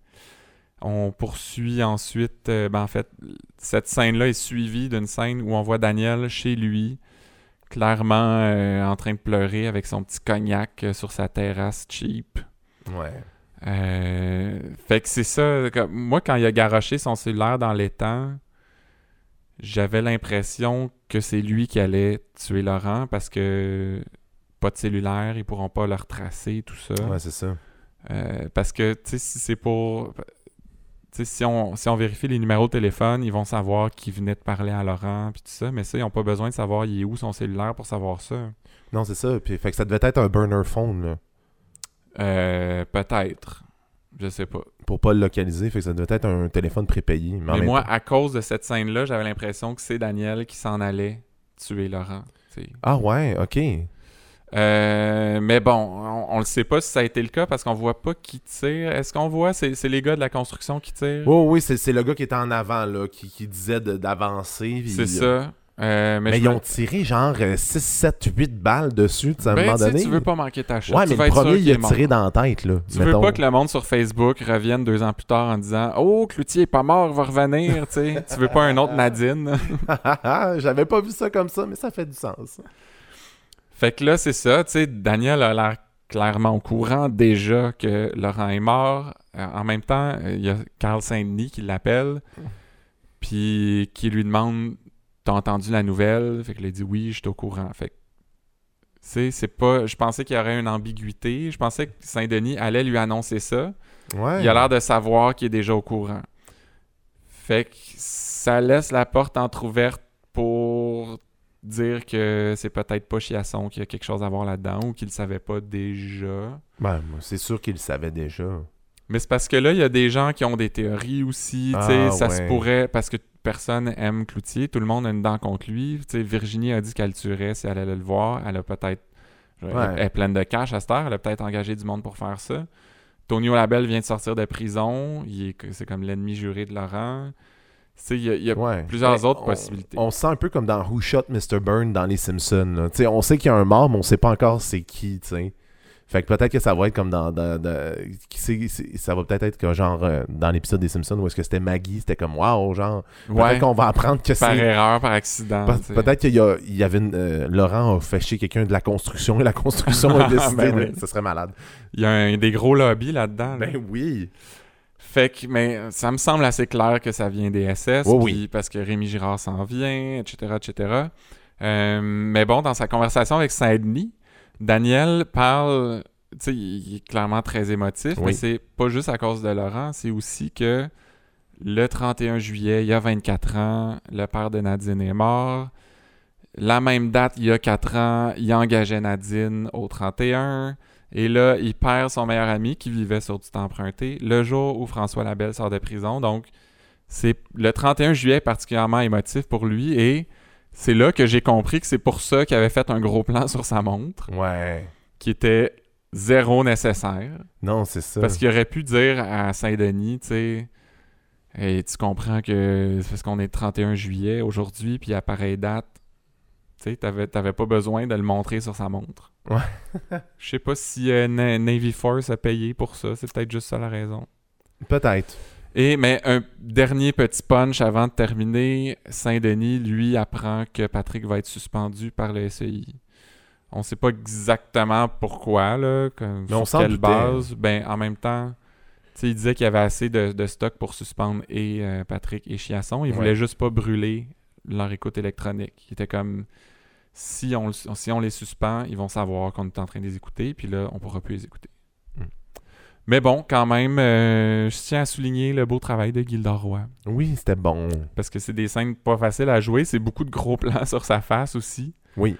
On poursuit ensuite, euh, ben en fait, cette scène-là est suivie d'une scène où on voit Daniel chez lui, clairement euh, en train de pleurer avec son petit cognac sur sa terrasse cheap. Ouais. Fait que c'est ça. moi, quand il a garoché son cellulaire dans l'étang, j'avais l'impression que c'est lui qui allait tuer Laurent parce que pas de cellulaire, ils pourront pas le retracer, tout ça. Ouais, c'est ça. Euh, parce que, tu sais, si c'est pour. Tu sais, si on, si on vérifie les numéros de téléphone, ils vont savoir qui venait de parler à Laurent, puis tout ça. Mais ça, ils n'ont pas besoin de savoir il est où son cellulaire pour savoir ça. Non, c'est ça. Puis, fait que ça devait être un burner phone, là. Euh, Peut-être. Je sais pas. Pour pas le localiser. Fait que ça devait être un téléphone prépayé. Mais, moi, temps- à cause de cette scène-là, j'avais l'impression que c'est Daniel qui s'en allait tuer Laurent. Ah ouais, ok. Euh, mais bon, on, le sait pas si ça a été le cas parce qu'on voit pas qui tire. Est-ce qu'on voit c'est c'est les gars de la construction qui tirent? Oh oui, c'est c'est le gars qui était en avant, là, qui, qui disait de- d'avancer. puis- C'est ça. Euh, mais Mais, ils ont tiré genre euh, 6, 7, 8 balles dessus, à un Ben, moment tu sais, donné. tu veux pas manquer ta shot. ouais, Tu mais vas le premier, il a mort. tiré dans la tête, là. Tu veux mettons. pas que le monde sur Facebook revienne deux ans plus tard en disant Oh, Cloutier est pas mort, va revenir. tu veux pas un autre Nadine. <laughs> J'avais pas vu ça comme ça, mais ça fait du sens. Fait que là, c'est ça. tu sais, Daniel a l'air clairement au courant déjà que Laurent est mort. Euh, en même temps, euh, il y a Carl Saint-Denis qui l'appelle, puis qui lui demande T'as entendu la nouvelle? Fait que il dit Oui, je suis au courant. Fait que, tu sais, c'est pas. Je pensais qu'il y aurait une ambiguïté. Je pensais que Saint-Denis allait lui annoncer ça. Ouais. Il a l'air de savoir qu'il est déjà au courant. Fait que ça laisse la porte entrouverte pour dire que c'est peut-être pas Chiasson qui a quelque chose à voir là-dedans ou qu'il le savait pas déjà. Ben, moi, c'est sûr qu'il le savait déjà. Mais c'est parce que là, il y a des gens qui ont des théories aussi. Ah, ça se pourrait parce que personne aime Cloutier, tout le monde a une dent contre lui. Virginie a dit qu'elle le tuerait si elle allait le voir. Elle a peut-être. Elle est pleine de cash à cette heure. Elle a peut-être engagé du monde pour faire ça. Tonio Labelle vient de sortir de prison. Est- C'est comme l'ennemi juré de Laurent. Tu sais, il y a, y a Ouais. plusieurs Mais autres on- possibilités. On se sent un peu comme dans Who Shot Mr. Burn dans Les Simpsons. là. Tu sais, on sait qu'il y a un mort, mais on sait pas encore c'est qui. tu sais. Fait que peut-être que ça va être comme dans. dans- dans- qui sait- c'est- ça va peut-être être que genre euh, dans l'épisode des Simpsons où est-ce que c'était Maggie, c'était comme waouh, genre. Peut-être Ouais, qu'on va apprendre que par c'est. erreur, par accident. Pe-. Peut-être qu'il y, a- il y avait une, euh, Laurent a fait chier quelqu'un de la construction et la construction a <laughs> décidé Ben de- oui. Ce serait malade. Il y a un, des gros lobbies là-dedans. là. Ben oui. Fait que, mais ça me semble assez clair que ça vient des SS, Oui, puis oui. parce que Rémi Girard s'en vient, etc., etc. Euh, mais bon, dans sa conversation avec Saint-Denis, Daniel parle, tu sais, il est clairement très émotif, mais c'est pas juste à cause de Laurent, c'est aussi que le 31 juillet, il y a 24 ans, le père de Nadine est mort. La même date, il y a 4 ans, il engageait Nadine au 31. Et là, il perd son meilleur ami qui vivait sur du temps emprunté le jour où François Labelle sort de prison. Donc, c'est le 31 juillet particulièrement émotif pour lui. Et c'est là que j'ai compris que c'est pour ça qu'il avait fait un gros plan sur sa montre, Ouais. qui était zéro nécessaire. Non, c'est ça. Parce qu'il aurait pu dire à Saint-Denis, tu sais, Hey, tu comprends que c'est parce qu'on est le 31 juillet aujourd'hui, puis à pareille date, tu sais, t'avais, t'avais pas besoin de le montrer sur sa montre. Ouais. <laughs> Je sais pas si euh, Na- Navy Force a payé pour ça, c'est peut-être juste ça la raison. Peut-être. Et, mais un dernier petit punch avant de terminer, Saint-Denis, lui, apprend que Patrick va être suspendu par le SEI. On sait pas exactement pourquoi, là, comme, Mais on sur s'en quelle doutait. base. Ben, en même temps, tu sais, il disait qu'il y avait assez de, de stock pour suspendre et euh, Patrick et Chiasson. Il Ouais. voulait juste pas brûler leur écoute électronique. Il était comme, si on, si on les suspend, ils vont savoir qu'on est en train de les écouter, puis là, on pourra plus les écouter. Mm. Mais bon, quand même, euh, je tiens à souligner le beau travail de Gilda Roy. Oui, c'était bon. Parce que c'est des scènes pas faciles à jouer. C'est beaucoup de gros <laughs> plans sur sa face aussi. Oui.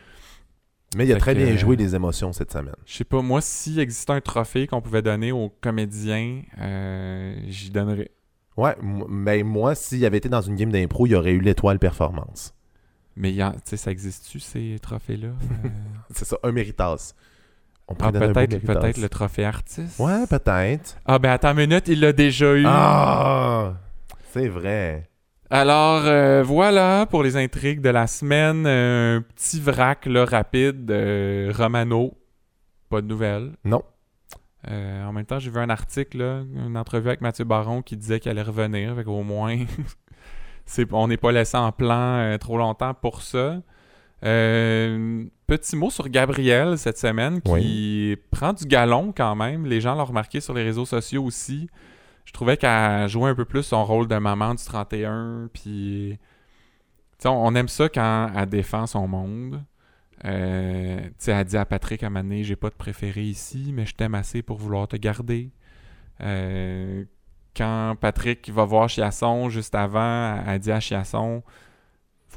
Mais il a Fait très que, bien euh, joué les émotions cette semaine. Je sais pas, moi, s'il existait un trophée qu'on pouvait donner aux comédiens, euh, j'y donnerais. Ouais, mais moi, s'il avait été dans une game d'impro, il aurait eu l'étoile performance. Mais y a- tu sais, ça existe-tu, ces trophées-là? <laughs> Euh, C'est ça, un méritas. On ah, un beau peut-être, le trophée artiste? Ouais, peut-être. Ah, ben attends une minute, il l'a déjà eu. Ah! C'est vrai. Alors, euh, voilà pour les intrigues de la semaine. Un petit vrac là, rapide. euh, Romano, pas de nouvelles. Non. Euh, en même temps, j'ai vu un article, là, une entrevue avec Mathieu Baron qui disait qu'il allait revenir. Fait qu'au moins, <laughs> on n'est pas laissé en plan euh, trop longtemps pour ça. Euh, petit mot sur Gabrielle cette semaine qui prend du galon quand même. Les gens l'ont remarqué sur les réseaux sociaux aussi. Je trouvais qu'elle jouait un peu plus son rôle de maman du 31. Puis, on, aime ça quand elle défend son monde. Euh, elle dit à Patrick à un J'ai pas de préféré ici, mais je t'aime assez pour vouloir te garder. Euh, quand Patrick va voir Chiasson juste avant, elle dit à Chiasson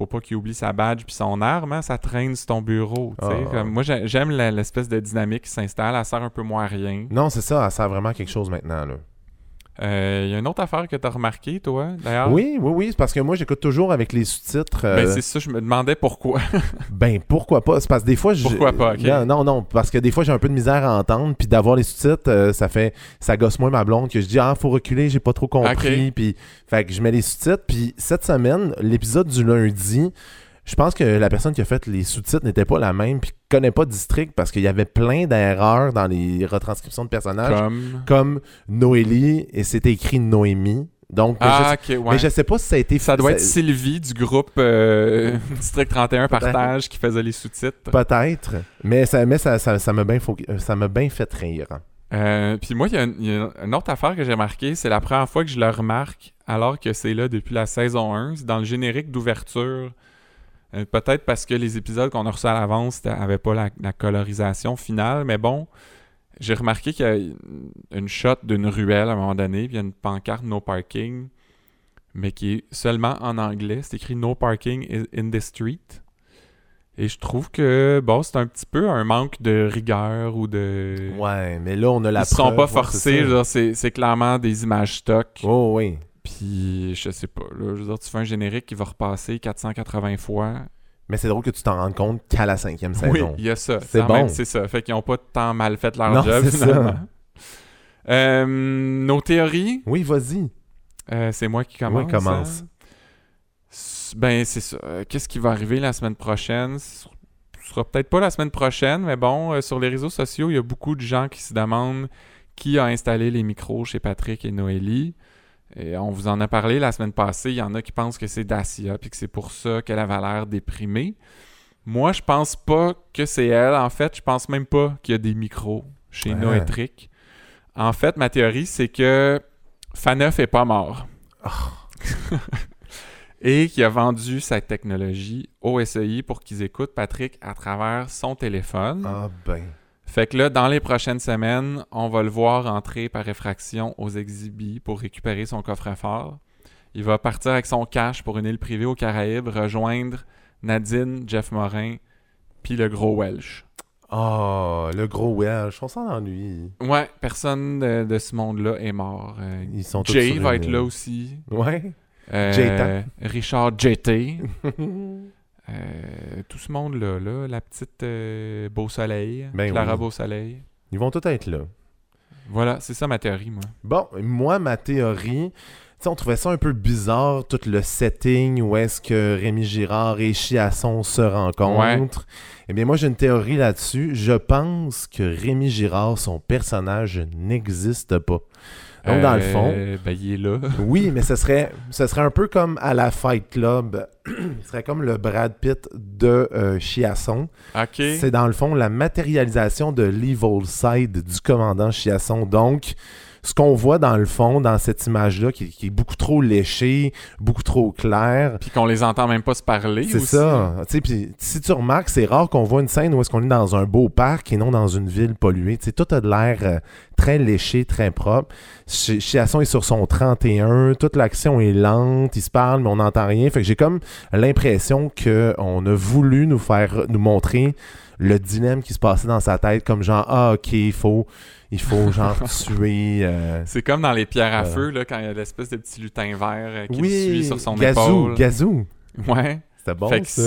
faut pas qu'il oublie sa badge puis son arme, hein, ça traîne sur ton bureau. Ah. moi, j'aime l'espèce de dynamique qui s'installe. Elle sert un peu moins à rien. Non, c'est ça. Elle sert vraiment à quelque chose maintenant. Là. Il euh, y a une autre affaire que tu as remarqué, toi, d'ailleurs? Oui, oui, oui. C'est parce que moi, j'écoute toujours avec les sous-titres. Ben, euh, c'est ça, je me demandais pourquoi. <laughs> ben, pourquoi pas? C'est parce que des fois. Pourquoi pas, ok. Non, non, parce que des fois, j'ai un peu de misère à entendre. Puis d'avoir les sous-titres, euh, ça fait. Ça gosse moins ma blonde que je dis, ah, faut reculer, j'ai pas trop compris. Puis, fait que je mets les sous-titres. Puis cette semaine, l'épisode du lundi, je pense que la personne qui a fait les sous-titres n'était pas la même, puis connaît pas District parce qu'il y avait plein d'erreurs dans les retranscriptions de personnages. Comme, comme Noélie, et c'était écrit Noémie. Donc, ah, je, mais je sais pas si ça a été Ça doit être Sylvie du groupe euh, <laughs> District 31 Partage qui faisait les sous-titres. Peut-être. Mais ça m'a ça, ça, ça bien, bien fait rire. Euh, puis moi, il y, y, a une autre affaire que j'ai remarqué, c'est la première fois que je le remarque, alors que c'est là depuis la saison 1. C'est dans le générique d'ouverture euh, peut-être parce que les épisodes qu'on a reçus à l'avance n'avaient pas la, colorisation finale, mais bon, j'ai remarqué qu'il y a une shot d'une ruelle à un moment donné, puis il y a une pancarte No Parking, mais qui est seulement en anglais. C'est écrit No Parking in the Street. Et je trouve que, bon, c'est un petit peu un manque de rigueur ou de. Ouais, mais là, on a la Ils sont pas forcés, c'est clairement des images stock. Oh, oui. Puis, je sais pas, là, je veux dire, tu fais un générique qui va repasser 480 fois. Mais c'est drôle que tu t'en rendes compte qu'à la cinquième saison. Oui, il y a ça. C'est bon. C'est ça. Fait qu'ils n'ont pas tant mal fait leur job, finalement. Euh, nos théories? Oui, vas-y. Euh, c'est moi qui commence. Oui, commence. Hein? Ben, c'est ça. Euh, qu'est-ce qui va arriver la semaine prochaine? Ce sera peut-être pas la semaine prochaine, mais bon, sur les réseaux sociaux, il y a beaucoup de gens qui se demandent qui a installé les micros chez Patrick et Noélie. Et on vous en a parlé la semaine passée. Il y en a qui pensent que c'est Dacia puis que c'est pour ça qu'elle avait l'air déprimée. Moi, je pense pas que c'est elle. En fait, je pense même pas qu'il y a des micros chez Noétric. En fait, ma théorie, c'est que Faneuf est pas mort. Oh. <laughs> Et qu'il a vendu sa technologie au SEI pour qu'ils écoutent Patrick à travers son téléphone. Ah ben. Fait que là, dans les prochaines semaines, on va le voir entrer par effraction aux exhibits pour récupérer son coffre-fort. Il va partir avec son cash pour une île privée aux Caraïbes, rejoindre Nadine, Jeff Morin, puis le gros Welsh. Oh, le gros Welsh, on s'en ennuie. Ouais, personne de, ce monde-là est mort. Euh, Ils sont Jay va être là aussi. Ouais. Euh, Richard JT. <laughs> Euh, tout ce monde-là, là, la petite euh, Beau Soleil, ben Clara Beau Soleil. Ils vont tous être là. Voilà, c'est ça ma théorie, moi. Bon, moi, ma théorie, on trouvait ça un peu bizarre, tout le setting où est-ce que Rémi Girard et Chiasson se rencontrent. Eh bien, moi, j'ai une théorie là-dessus. Je pense que Rémi Girard, son personnage, n'existe pas. Donc, dans le fond. Euh, ben, il est là. <laughs> oui, mais ce serait, ce serait un peu comme à la Fight Club. <clears throat> ce serait comme le Brad Pitt de euh, Chiasson. C'est dans le fond la matérialisation de l'evil side du commandant Chiasson. Donc, ce qu'on voit dans le fond, dans cette image-là, qui, est beaucoup trop léchée, beaucoup trop claire. Puis qu'on les entend même pas se parler. C'est ça. Puis si tu remarques, c'est rare qu'on voit une scène où est-ce qu'on est dans un beau parc et non dans une ville polluée. tout a de l'air euh, très léché, très propre. Chiasson est sur son 31, toute l'action est lente, il se parle, mais on n'entend rien. Fait que j'ai comme l'impression qu'on a voulu nous faire nous montrer le dilemme qui se passait dans sa tête, comme genre, ah, ok, il faut il faut genre <laughs> tuer. Euh, c'est comme dans les pierres à feu, là, quand il y a l'espèce de petit lutin vert euh, qui oui, suit sur son gazou, épaule. Gazou. Ouais. C'était bon, ça.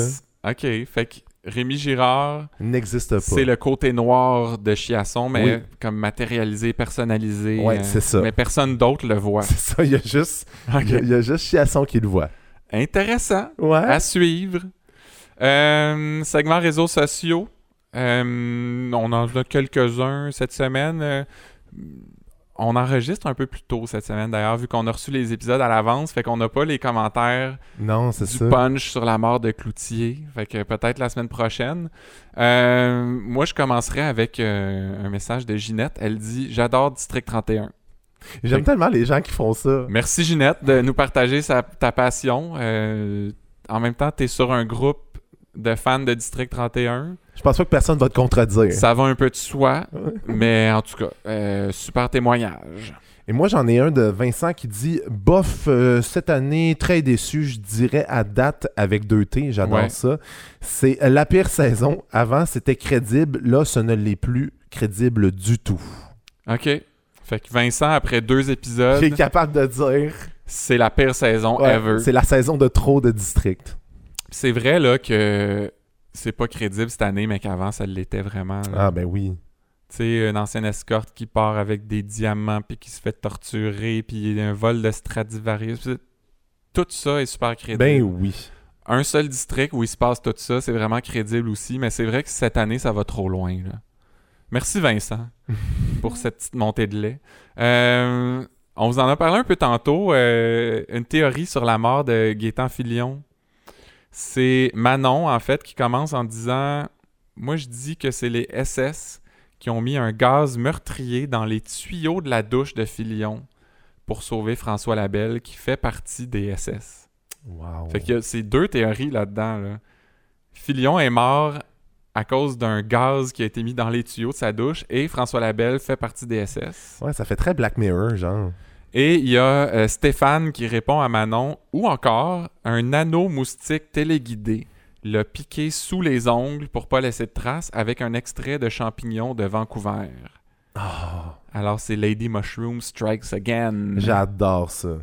Ok, fait que Rémi Girard. N'existe pas. C'est le côté noir de Chiasson, mais comme matérialisé, personnalisé. Ouais, euh, c'est ça. Mais personne d'autre le voit. C'est ça, il y a juste, <laughs> il, y a, juste Chiasson qui le voit. Intéressant. Ouais. À suivre. segment réseaux sociaux. Euh, on en a quelques-uns cette semaine. Euh, on enregistre un peu plus tôt cette semaine d'ailleurs, vu qu'on a reçu les épisodes à l'avance, fait qu'on n'a pas les commentaires Non, du ça. punch sur la mort de Cloutier. Fait que peut-être la semaine prochaine. Euh, moi, je commencerai avec euh, un message de Ginette. Elle dit J'adore District 31. J'aime tellement les gens qui font ça. Merci Ginette de nous partager sa- ta passion. Euh, en même temps, tu es sur un groupe de fans de District 31. Je pense pas que personne va te contredire. Ça va un peu de soi, mais en tout cas, euh, super témoignage. Et moi, j'en ai un de Vincent qui dit Bof, euh, cette année, très déçu, je dirais à date avec deux T, j'adore Ouais. ça. C'est la pire saison. Avant, c'était crédible. Là, ce ne l'est plus crédible du tout. OK. Fait que Vincent, après deux épisodes, Qui est capable de dire c'est la pire saison Ouais, ever. C'est la saison de trop de district. C'est vrai là que c'est pas crédible cette année, mais qu'avant ça l'était vraiment. là. Ah, ben oui. Tu sais, une ancienne escorte qui part avec des diamants puis qui se fait torturer puis un vol de Stradivarius. Tout ça est super crédible. Ben oui. Un seul district où il se passe tout ça, c'est vraiment crédible aussi, mais c'est vrai que cette année ça va trop loin. Là. Merci Vincent <laughs> pour cette petite montée de lait. Euh, on vous en a parlé un peu tantôt. euh, une théorie sur la mort de Gaétan Filion. C'est Manon, en fait, qui commence en disant Moi, je dis que c'est les SS qui ont mis un gaz meurtrier dans les tuyaux de la douche de Filion pour sauver François Labelle, qui fait partie des SS. Wow. Fait qu'il y a ces deux théories là-dedans. Là. Filion est mort à cause d'un gaz qui a été mis dans les tuyaux de sa douche et François Labelle fait partie des SS. Ouais, ça fait très Black Mirror, genre. Et il y a euh, Stéphane qui répond à Manon ou encore un anneau moustique téléguidé l'a piqué sous les ongles pour pas laisser de traces avec un extrait de champignon de Vancouver. Ah, Alors c'est Lady Mushroom Strikes Again. J'adore ça.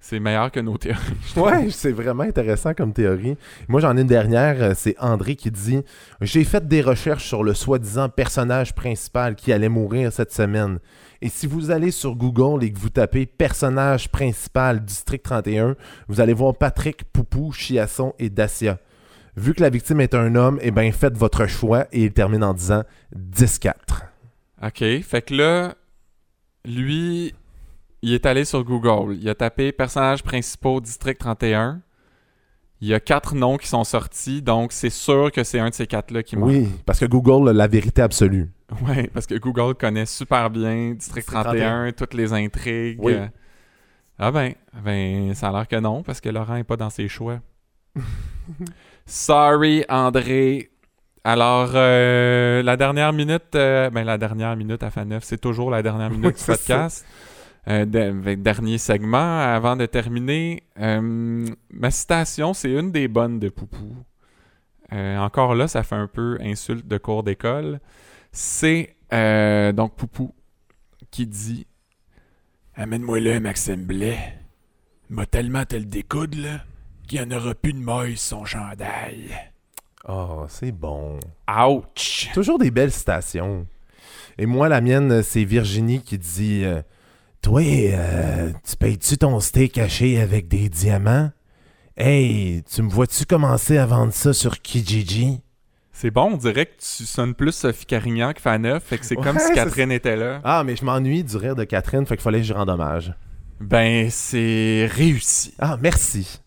C'est meilleur que nos théories. Ouais, c'est vraiment intéressant comme théorie. Moi, j'en ai une dernière. euh, C'est André qui dit J'ai fait des recherches sur le soi-disant personnage principal qui allait mourir cette semaine. Et si vous allez sur Google et que vous tapez personnage principal District 31, vous allez voir Patrick, Poupou, Chiasson et Dacia. Vu que la victime est un homme, eh bien, faites votre choix. Et il termine en disant 10-4. OK. Fait que là, lui, il est allé sur Google. Il a tapé personnages principaux District 31. Il y a quatre noms qui sont sortis, donc c'est sûr que c'est un de ces quatre-là qui meurt. Oui, parce que Google, la vérité absolue. Ouais, parce que Google connaît super bien District District 31, toutes les intrigues. Oui. Ah ben, ben, ça a l'air que non, parce que Laurent est pas dans ses choix. <laughs> Sorry, André. Alors, euh, la dernière minute, euh, ben la dernière minute à fin 9, c'est toujours la dernière minute Oui, du podcast. Euh, de- ben, dernier segment avant de terminer. Ma citation, c'est une des bonnes de Poupou. Encore là, ça fait un peu insulte de cours d'école. C'est euh, donc Poupou qui dit Amène-moi là, Maxime Blais. M'a tellement te le découdre, là, qu'il n'y en aura plus de maille son chandail. Oh, c'est bon. Ouch! Toujours des belles citations. Et moi, la mienne, c'est Virginie qui dit euh, Toi, euh, tu payes-tu ton steak haché avec des diamants? Hey, tu me vois-tu commencer à vendre ça sur Kijiji? C'est bon, on dirait que tu sonnes plus Sophie Carignan que Faneuf, fait que c'est comme si Catherine était là. Ah, mais je m'ennuie du rire de Catherine, fait qu'il fallait que je rende hommage. Ben, c'est réussi. Ah, merci.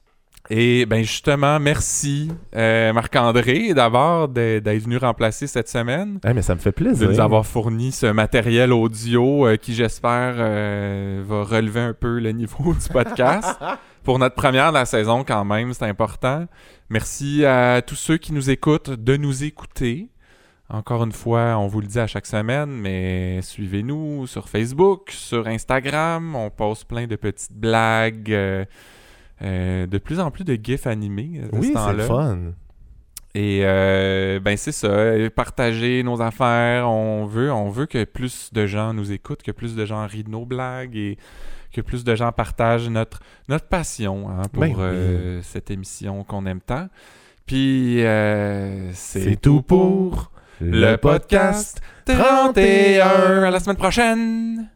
Et ben justement, merci euh, Marc-André d'abord de- d'être venu remplacer cette semaine, Eh, mais ça me fait de plaisir. nous avoir fourni ce matériel audio euh, qui j'espère euh, va relever un peu le niveau du podcast. <laughs> Pour notre première de la saison quand même, c'est important. Merci à tous ceux qui nous écoutent de nous écouter. Encore une fois, on vous le dit à chaque semaine, mais suivez-nous sur Facebook, sur Instagram. On poste plein de petites blagues, de plus en plus de gifs animés euh, de Oui, ce c'est fun. Et euh, ben c'est ça, euh, partager nos affaires. On veut, on veut que plus de gens nous écoutent, que plus de gens rient de nos blagues et que plus de gens partagent notre, notre passion hein, pour Ben oui. euh, cette émission qu'on aime tant. Puis euh, C'est tout pour le podcast 31. À la semaine prochaine!